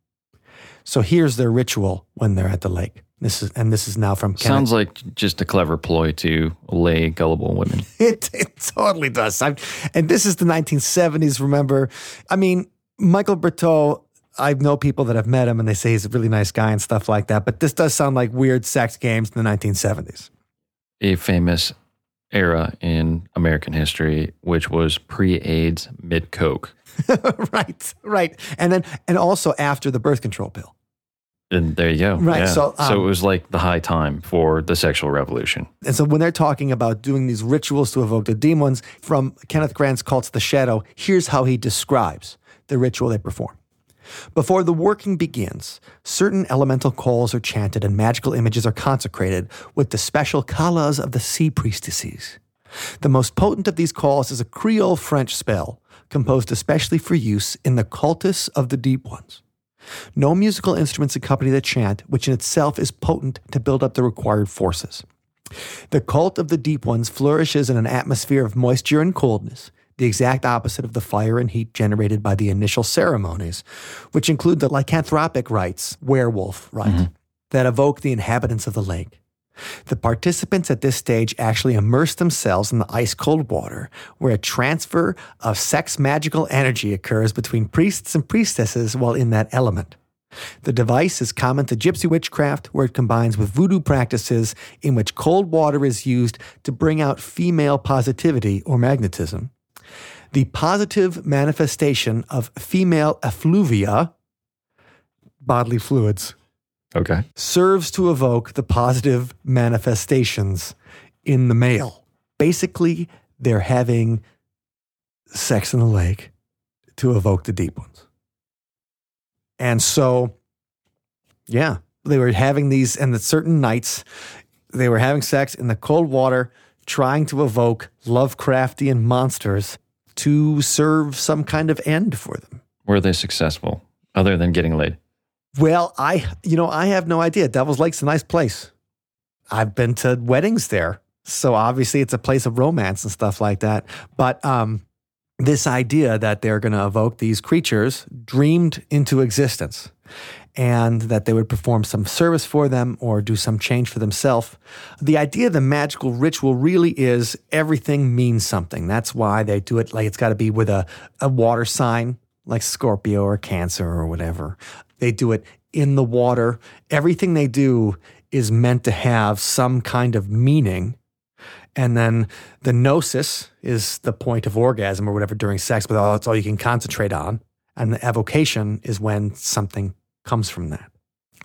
So here's their ritual when they're at the lake. This is and this is now from Kenneth. Sounds like just a clever ploy to lay gullible women. It, it totally does. i and this is the 1970s, remember? I mean, Michael Bertiaux, I know people that have met him and they say he's a really nice guy and stuff like that, but this does sound like weird sex games in the 1970s. A famous era in American history, which was pre-AIDS, mid-coke. right, right. And then and also after the birth control pill. And there you go. Right, Yeah. so, so um, it was like the high time for the sexual revolution. And so when they're talking about doing these rituals to evoke the demons from Kenneth Grant's Cults of the Shadow, here's how he describes the ritual they perform. Before the working begins, certain elemental calls are chanted and magical images are consecrated with the special kalas of the sea priestesses. The most potent of these calls is a Creole French spell composed especially for use in the cultus of the deep ones. No musical instruments accompany the chant, which in itself is potent to build up the required forces. The cult of the deep ones flourishes in an atmosphere of moisture and coldness, the exact opposite of the fire and heat generated by the initial ceremonies, which include the lycanthropic rites, werewolf rite, mm-hmm. that evoke the inhabitants of the lake. The participants at this stage actually immerse themselves in the ice cold water, where a transfer of sex magical energy occurs between priests and priestesses while in that element. The device is common to gypsy witchcraft, where it combines with voodoo practices in which cold water is used to bring out female positivity or magnetism. The positive manifestation of female effluvia, bodily fluids, Okay. serves to evoke the positive manifestations in the male. Basically, they're having sex in the lake to evoke the deep ones. And so, yeah, they were having these, and the certain nights, they were having sex in the cold water, trying to evoke Lovecraftian monsters to serve some kind of end for them. Were they successful other than getting laid? Well, I, you know, I have no idea. Devil's Lake's a nice place. I've been to weddings there. So obviously it's a place of romance and stuff like that. But um, this idea that they're going to evoke these creatures dreamed into existence and that they would perform some service for them or do some change for themselves. The idea of the magical ritual really is everything means something. That's why they do it like it's got to be with a, a water sign like Scorpio or Cancer or whatever. They do it in the water. Everything they do is meant to have some kind of meaning. And then the gnosis is the point of orgasm or whatever during sex, but that's all you can concentrate on. And the evocation is when something comes from that.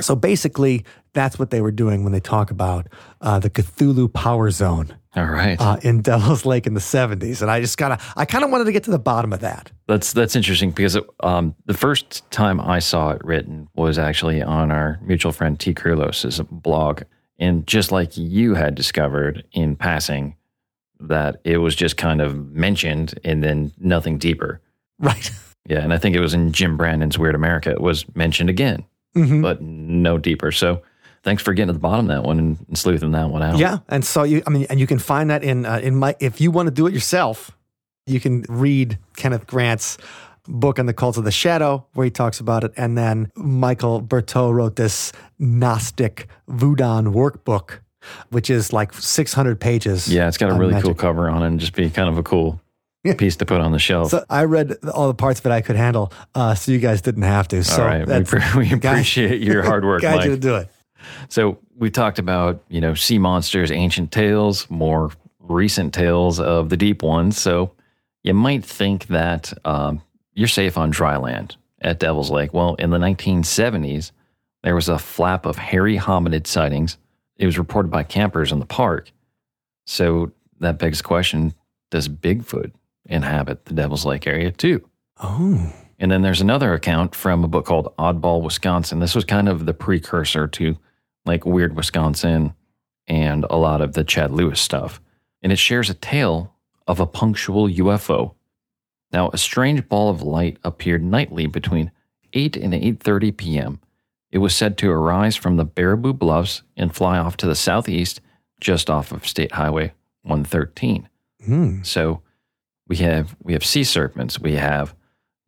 So basically, that's what they were doing when they talk about uh, the Cthulhu power zone All right. uh, in Devil's Lake in the 70s. And I just kind of, I kind of wanted to get to the bottom of that. That's that's interesting because it, um, the first time I saw it written was actually on our mutual friend Tea Krulos' blog, and just like you had discovered in passing, that it was just kind of mentioned and then nothing deeper. Right. Yeah, and I think it was in Jim Brandon's Weird America. It was mentioned again, Mhm. but no deeper. So thanks for getting to the bottom of that one and, and sleuthing that one out. Yeah, and so you, I mean, and you can find that in uh, in my. If you want to do it yourself, you can read Kenneth Grant's book on the cult of the shadow, where he talks about it, and then Michael Bertiaux wrote this Gnostic Voodoo workbook, which is like 600 pages. Yeah, it's got a really magic. cool cover on it and just be kind of a cool. piece to put on the shelf. So I read all the parts of it I could handle, uh, so you guys didn't have to. So All right. We, pre- we appreciate your hard work, guide Mike. you to do it. So we talked about, you know, sea monsters, ancient tales, more recent tales of the deep ones. So you might think that um, you're safe on dry land at Devil's Lake. Well, in the 1970s, there was a flap of hairy hominid sightings. It was reported by campers in the park. So that begs the question Does Bigfoot inhabit the Devil's Lake area too? Oh, And then there's another account from a book called Oddball Wisconsin. This was kind of the precursor to like Weird Wisconsin and a lot of the Chad Lewis stuff. And it shares a tale of a punctual UFO. Now, a strange ball of light appeared nightly between 8 and 8:30 p.m. It was said to arise from the Baraboo Bluffs and fly off to the southeast just off of State Highway 113. Hmm. So We have we have sea serpents. We have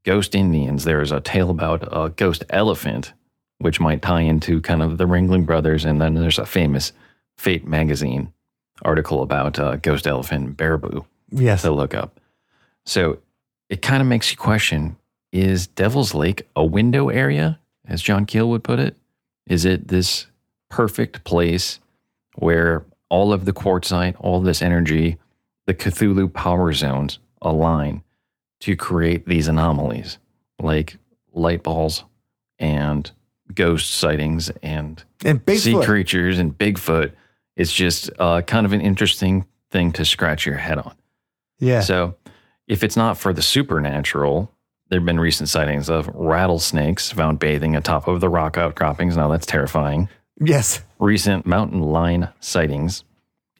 ghost Indians. There's a tale about a ghost elephant, which might tie into kind of the Ringling Brothers. And then there's a famous Fate magazine article about uh, ghost elephant and Baraboo Yes. to look up. So it kind of makes you question: Is Devil's Lake a window area, as John Keel would put it? Is it this perfect place where all of the quartzite, all this energy, the Cthulhu power zones align to create these anomalies like light balls and ghost sightings and and sea creatures and Bigfoot? It's just uh, kind of an interesting thing to scratch your head on. yeah. So, if it's not for the supernatural, there have been recent sightings of rattlesnakes found bathing atop of the rock outcroppings. Now, that's terrifying. yes. Recent mountain lion sightings.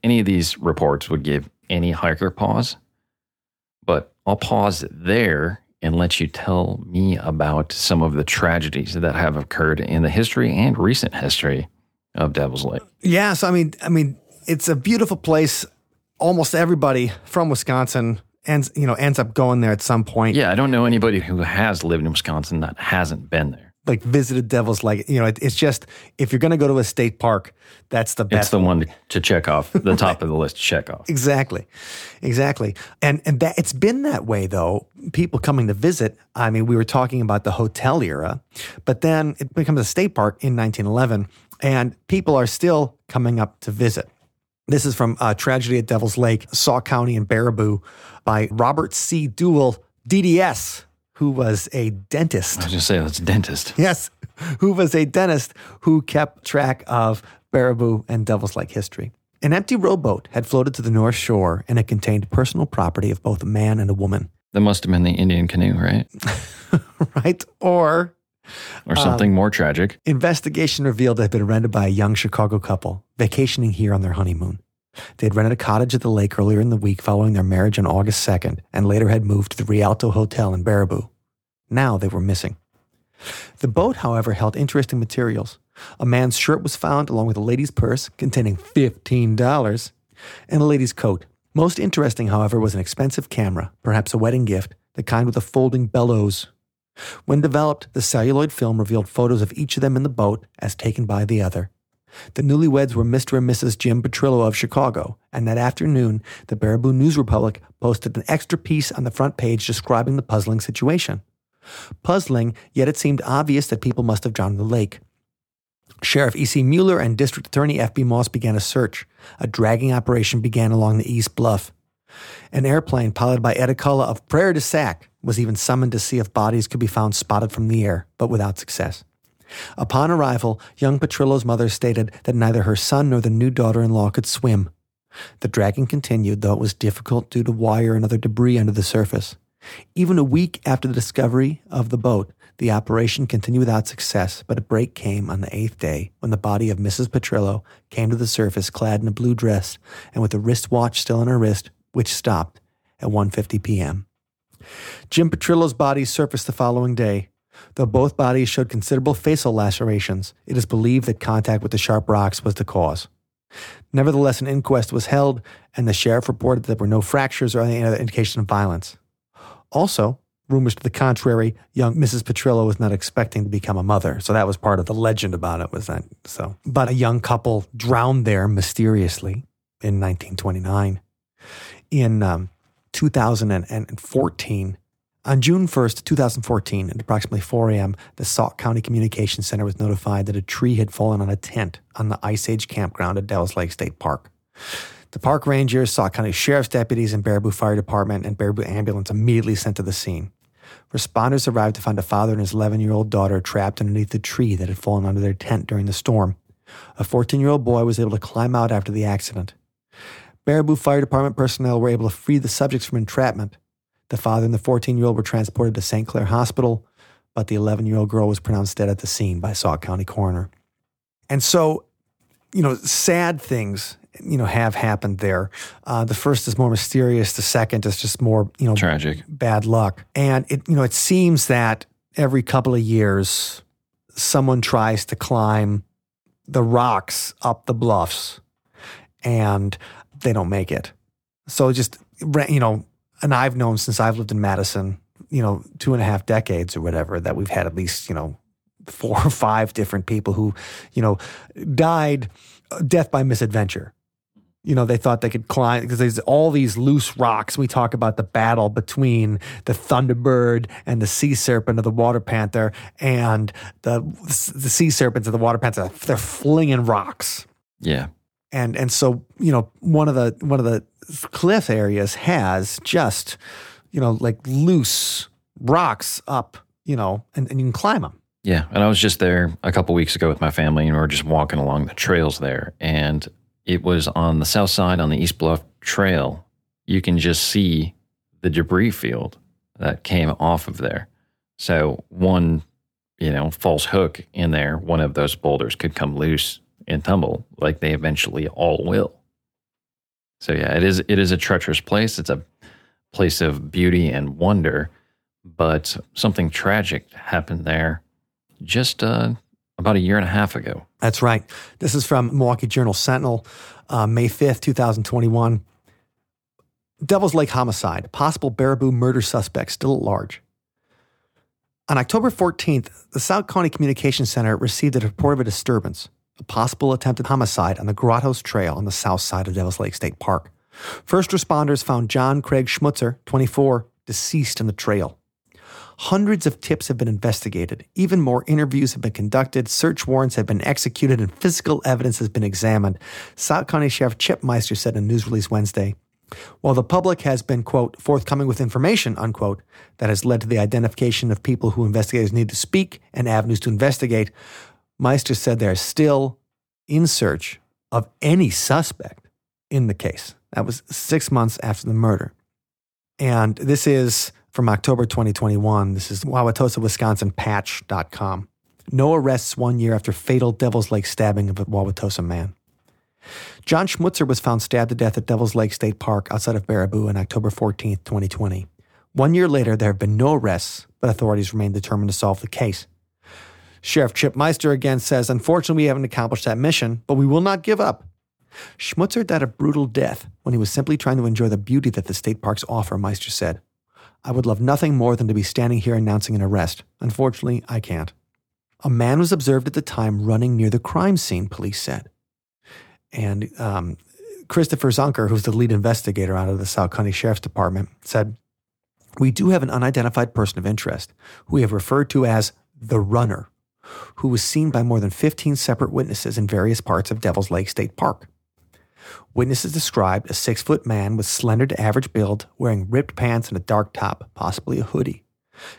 Any of these reports would give any hiker pause. But I'll pause there and let you tell me about some of the tragedies that have occurred in the history and recent history of Devil's Lake. Yeah, so I mean, I mean, it's a beautiful place. Almost everybody from Wisconsin ends, you know, ends up going there at some point. Yeah, I don't know anybody who has lived in Wisconsin that hasn't been there. Like visited Devil's Lake. You know, it, it's just if you're going to go to a state park, that's the best. It's the one to, check off, the top of the list to check off. Exactly, exactly, and and that it's been that way though. People coming to visit. I mean, we were talking about the hotel era, but then it becomes a state park in 1911, and people are still coming up to visit. This is from uh, Tragedy at Devil's Lake, Sauk County and Baraboo, by Robert C. Dewel, DDS, who was a dentist. I was to say that's dentist. Yes, who was a dentist who kept track of Baraboo and Devil's Lake history. An empty rowboat had floated to the north shore and it contained personal property of both a man and a woman, That must have been the Indian canoe, right? right? Or Or something um, more tragic. investigation revealed it had been rented by a young Chicago couple vacationing here on their honeymoon. They had rented a cottage at the lake earlier in the week following their marriage on August 2nd and later had moved to the Rialto Hotel in Baraboo. Now they were missing. The boat, however, held interesting materials. A man's shirt was found along with a lady's purse containing $15 and a lady's coat. Most interesting, however, was an expensive camera, perhaps a wedding gift, the kind with a folding bellows. When developed, the celluloid film revealed photos of each of them in the boat as taken by the other. The newlyweds were Mr. and Mrs. Jim Petrillo of Chicago, and that afternoon, the Baraboo News Republic posted an extra piece on the front page describing the puzzling situation. Puzzling, yet it seemed obvious that people must have drowned in the lake. Sheriff E.C. Mueller and District Attorney F.B. Moss began a search. A dragging operation began along the East Bluff. An airplane piloted by Ed Culla of Prairie du Sac was even summoned to see if bodies could be found spotted from the air, but without success. Upon arrival, young Petrillo's mother stated that neither her son nor the new daughter in law could swim. The dragging continued, though it was difficult due to wire and other debris under the surface. Even a week after the discovery of the boat, the operation continued without success, but a break came on the eighth day when the body of Mrs. Petrillo came to the surface clad in a blue dress and with a wristwatch still on her wrist, which stopped at 1.50 p.m. Jim Petrillo's body surfaced the following day. Though both bodies showed considerable facial lacerations, it is believed that contact with the sharp rocks was the cause. Nevertheless, an inquest was held, and the sheriff reported that there were no fractures or any other indication of violence. Also, rumors to the contrary, young Mrs. Petrillo was not expecting to become a mother, so that was part of the legend about it. Was that so? But a young couple drowned there mysteriously in 1929. In um, 2014, on June 1st, 2014, at approximately 4 a.m., the Sauk County Communications Center was notified that a tree had fallen on a tent on the Ice Age campground at Devils Lake State Park. The park rangers, Sauk County Sheriff's deputies, and Baraboo Fire Department and Baraboo Ambulance immediately sent to the scene. Responders arrived to find a father and his 11 year old daughter trapped underneath the tree that had fallen onto their tent during the storm. A 14 year old boy was able to climb out after the accident. Baraboo Fire Department personnel were able to free the subjects from entrapment. The father and the 14 year old were transported to St. Clare Hospital, but the 11 year old girl was pronounced dead at the scene by Sauk County coroner. And so, you know, sad things, you know, have happened there. Uh, the first is more mysterious. The second is just more, you know, Tragic. bad luck. And it, you know, it seems that every couple of years, someone tries to climb the rocks up the bluffs, and they don't make it. So just you know, and I've known since I've lived in Madison, you know, two and a half decades or whatever, that we've had at least, you know, four or five different people who, you know, died uh, death by misadventure. You know, they thought they could climb because there's all these loose rocks. We talk about the battle between the Thunderbird and the sea serpent of the water panther, and the the sea serpents of the water panther. They're flinging rocks Yeah. and and so you know one of the one of the cliff areas has just you know like loose rocks up you know and, and you can climb them Yeah, and I was just there a couple weeks ago with my family, and we were just walking along the trails there. And it was on the south side on the East Bluff Trail. You can just see the debris field that came off of there. So one, you know, false hook in there, one of those boulders could come loose and tumble, like they eventually all will. So yeah, it is it is a treacherous place. It's a place of beauty and wonder, but something tragic happened there just uh, about a year and a half ago. that's right this is from milwaukee journal sentinel uh, may 5th 2021 devil's lake homicide possible baraboo murder suspect still at large on october 14th the sauk county communications center received a report of a disturbance a possible attempted homicide on the grottos trail on the south side of devil's lake state park First responders found John Craig Schmutzer, 24, deceased in the trail. Hundreds of tips have been investigated. Even more interviews have been conducted, search warrants have been executed, and physical evidence has been examined. Sauk County Sheriff Chip Meister said in a news release Wednesday. While the public has been, quote, forthcoming with information, unquote, that has led to the identification of people who investigators need to speak and avenues to investigate, Meister said they are still in search of any suspect in the case. That was six months after the murder. And this is from October 2021. This is Wauwatosa, Wisconsin, patch.com. No arrests one year after fatal Devil's Lake stabbing of a Wauwatosa man. John Schmutzer was found stabbed to death at Devil's Lake State Park outside of Baraboo on October 14, 2020. One year later, there have been no arrests, but authorities remain determined to solve the case. Sheriff Chip Meister again says, Unfortunately, we haven't accomplished that mission, but we will not give up. Schmutzer died a brutal death when he was simply trying to enjoy the beauty that the state parks offer, Meister said. I would love nothing more than to be standing here announcing an arrest. Unfortunately, I can't. A man was observed at the time running near the crime scene, police said. And um, Christopher Zunker, who's the lead investigator out of the Sauk County Sheriff's Department, said, We do have an unidentified person of interest who we have referred to as the runner, who was seen by more than 15 separate witnesses in various parts of Devil's Lake State Park. Witnesses described a six foot man with slender to average build, wearing ripped pants and a dark top, possibly a hoodie.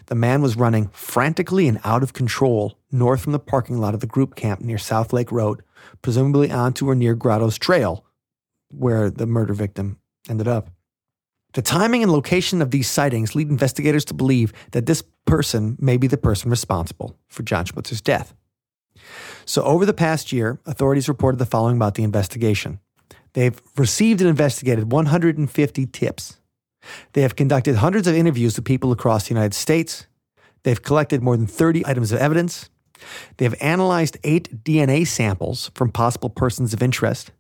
The man was running frantically and out of control north from the parking lot of the group camp near South Lake Road, presumably onto or near Grotto's Trail, where the murder victim ended up. The timing and location of these sightings lead investigators to believe that this person may be the person responsible for John Schmutzer's death. So, over the past year, authorities reported the following about the investigation. They've received and investigated 150 tips. They have conducted hundreds of interviews with people across the United States. They've collected more than 30 items of evidence. They have analyzed eight DNA samples from possible persons of interest.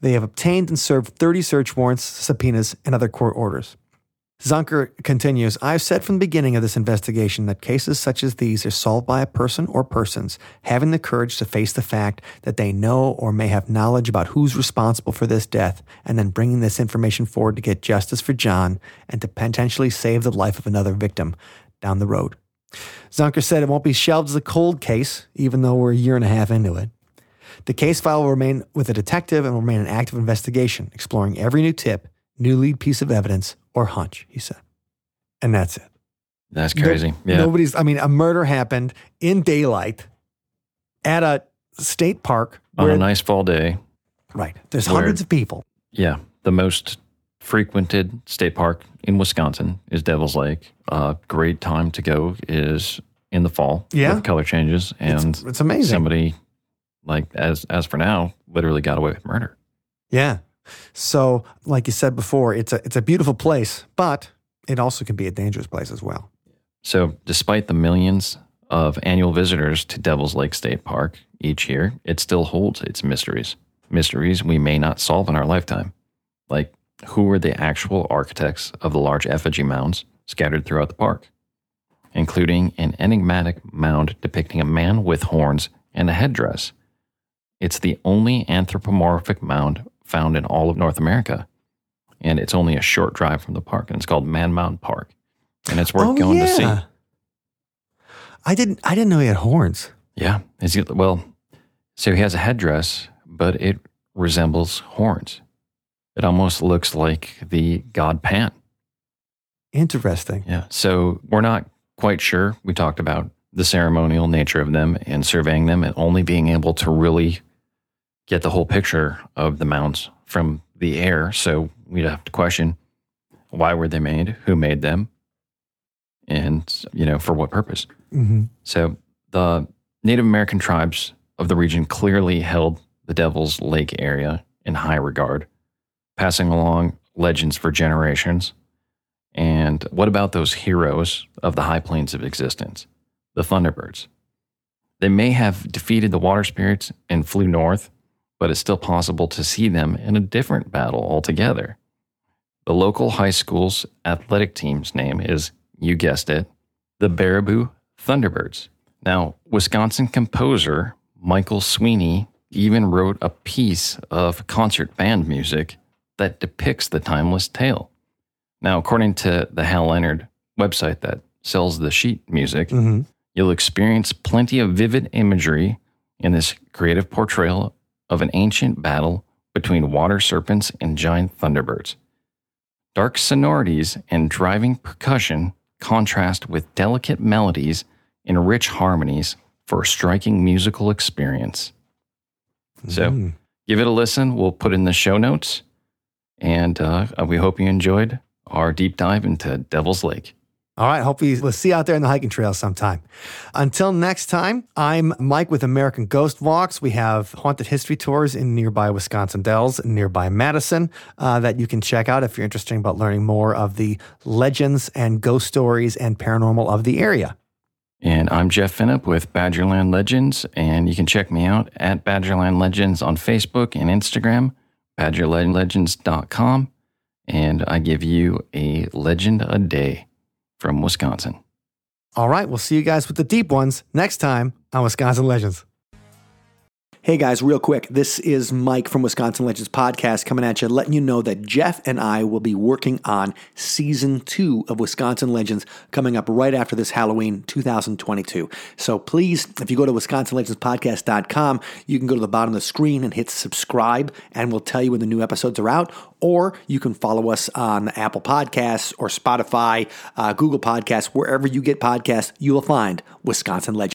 They have obtained and served 30 search warrants, subpoenas, and other court orders. Zunker continues I've said from the beginning of this investigation that cases such as these are solved by a person or persons having the courage to face the fact that they know or may have knowledge about who's responsible for this death and then bringing this information forward to get justice for John and to potentially save the life of another victim down the road. Zunker said it won't be shelved as a cold case, even though we're a year and a half into it. The case file will remain with a detective and will remain an active investigation, exploring every new tip, new lead piece of evidence, or hunch, he said. And that's it. That's crazy. No- yeah. Nobody's, I mean, a murder happened in daylight at a state park. On a nice fall day. right. There's where- hundreds of people. Yeah. The most frequented state park in Wisconsin is Devil's Lake. A great time to go is in the fall Yeah. with color changes. And It's, it's amazing. somebody, like, as, as for now, literally got away with murder. Yeah. So, like you said before, it's a it's a beautiful place, but it also can be a dangerous place as well. So, despite the millions of annual visitors to Devil's Lake State Park each year, it still holds its mysteries. Mysteries we may not solve in our lifetime, like who were the actual architects of the large effigy mounds scattered throughout the park, including an enigmatic mound depicting a man with horns and a headdress. It's the only anthropomorphic mound found in all of North America, and it's only a short drive from the park, and it's called Man Mound Park, and it's worth Oh, going to see. I didn't. I didn't know he had horns. Yeah. Is he, well, so he has a headdress, but it resembles horns. It almost looks like the god Pan. Interesting. Yeah. So we're not quite sure. We talked about the ceremonial nature of them and surveying them and only being able to really get the whole picture of the mounds from the air. So we'd have to question why were they made? Who made them? And, you know, for what purpose? hmm So the Native American tribes of the region clearly held the Devil's Lake area in high regard, passing along legends for generations. And what about those heroes of the high plains of existence, the Thunderbirds? They may have defeated the water spirits and flew north, but it's still possible to see them in a different battle altogether. The local high school's athletic team's name is, you guessed it, the Baraboo Thunderbirds. Now, Wisconsin composer Michael Sweeney even wrote a piece of concert band music that depicts the timeless tale. Now, according to the Hal Leonard website that sells the sheet music, hmm you'll experience plenty of vivid imagery in this creative portrayal of an ancient battle between water serpents and giant thunderbirds. Dark sonorities and driving percussion contrast with delicate melodies and rich harmonies for a striking musical experience. So, Mm. give it a listen. We'll put in the show notes. And uh, we hope you enjoyed our deep dive into Devil's Lake. All right. Hopefully, we'll see you out there in the hiking trails sometime. Until next time, I'm Mike with American Ghost Walks. We have haunted history tours in nearby Wisconsin Dells nearby Madison uh, that you can check out if you're interested about learning more of the legends and ghost stories and paranormal of the area. And I'm Jeff Finup with Badgerland Legends, and you can check me out at Badgerland Legends on Facebook and Instagram, badgerlandlegends.com, and I give you a legend a day from Wisconsin. All right. We'll see you guys with the deep ones next time on Wisconsin Legends. Hey guys, real quick. This is Mike from Wisconsin Legends Podcast coming at you, letting you know that Jeff and I will be working on season two of Wisconsin Legends coming up right after this Halloween 2022. So please, if you go to WisconsinLegendsPodcast.com, you can go to the bottom of the screen and hit subscribe, and we'll tell you when the new episodes are out. Or you can follow us on Apple Podcasts or Spotify, uh, Google Podcasts, wherever you get podcasts, you will find Wisconsin Legends.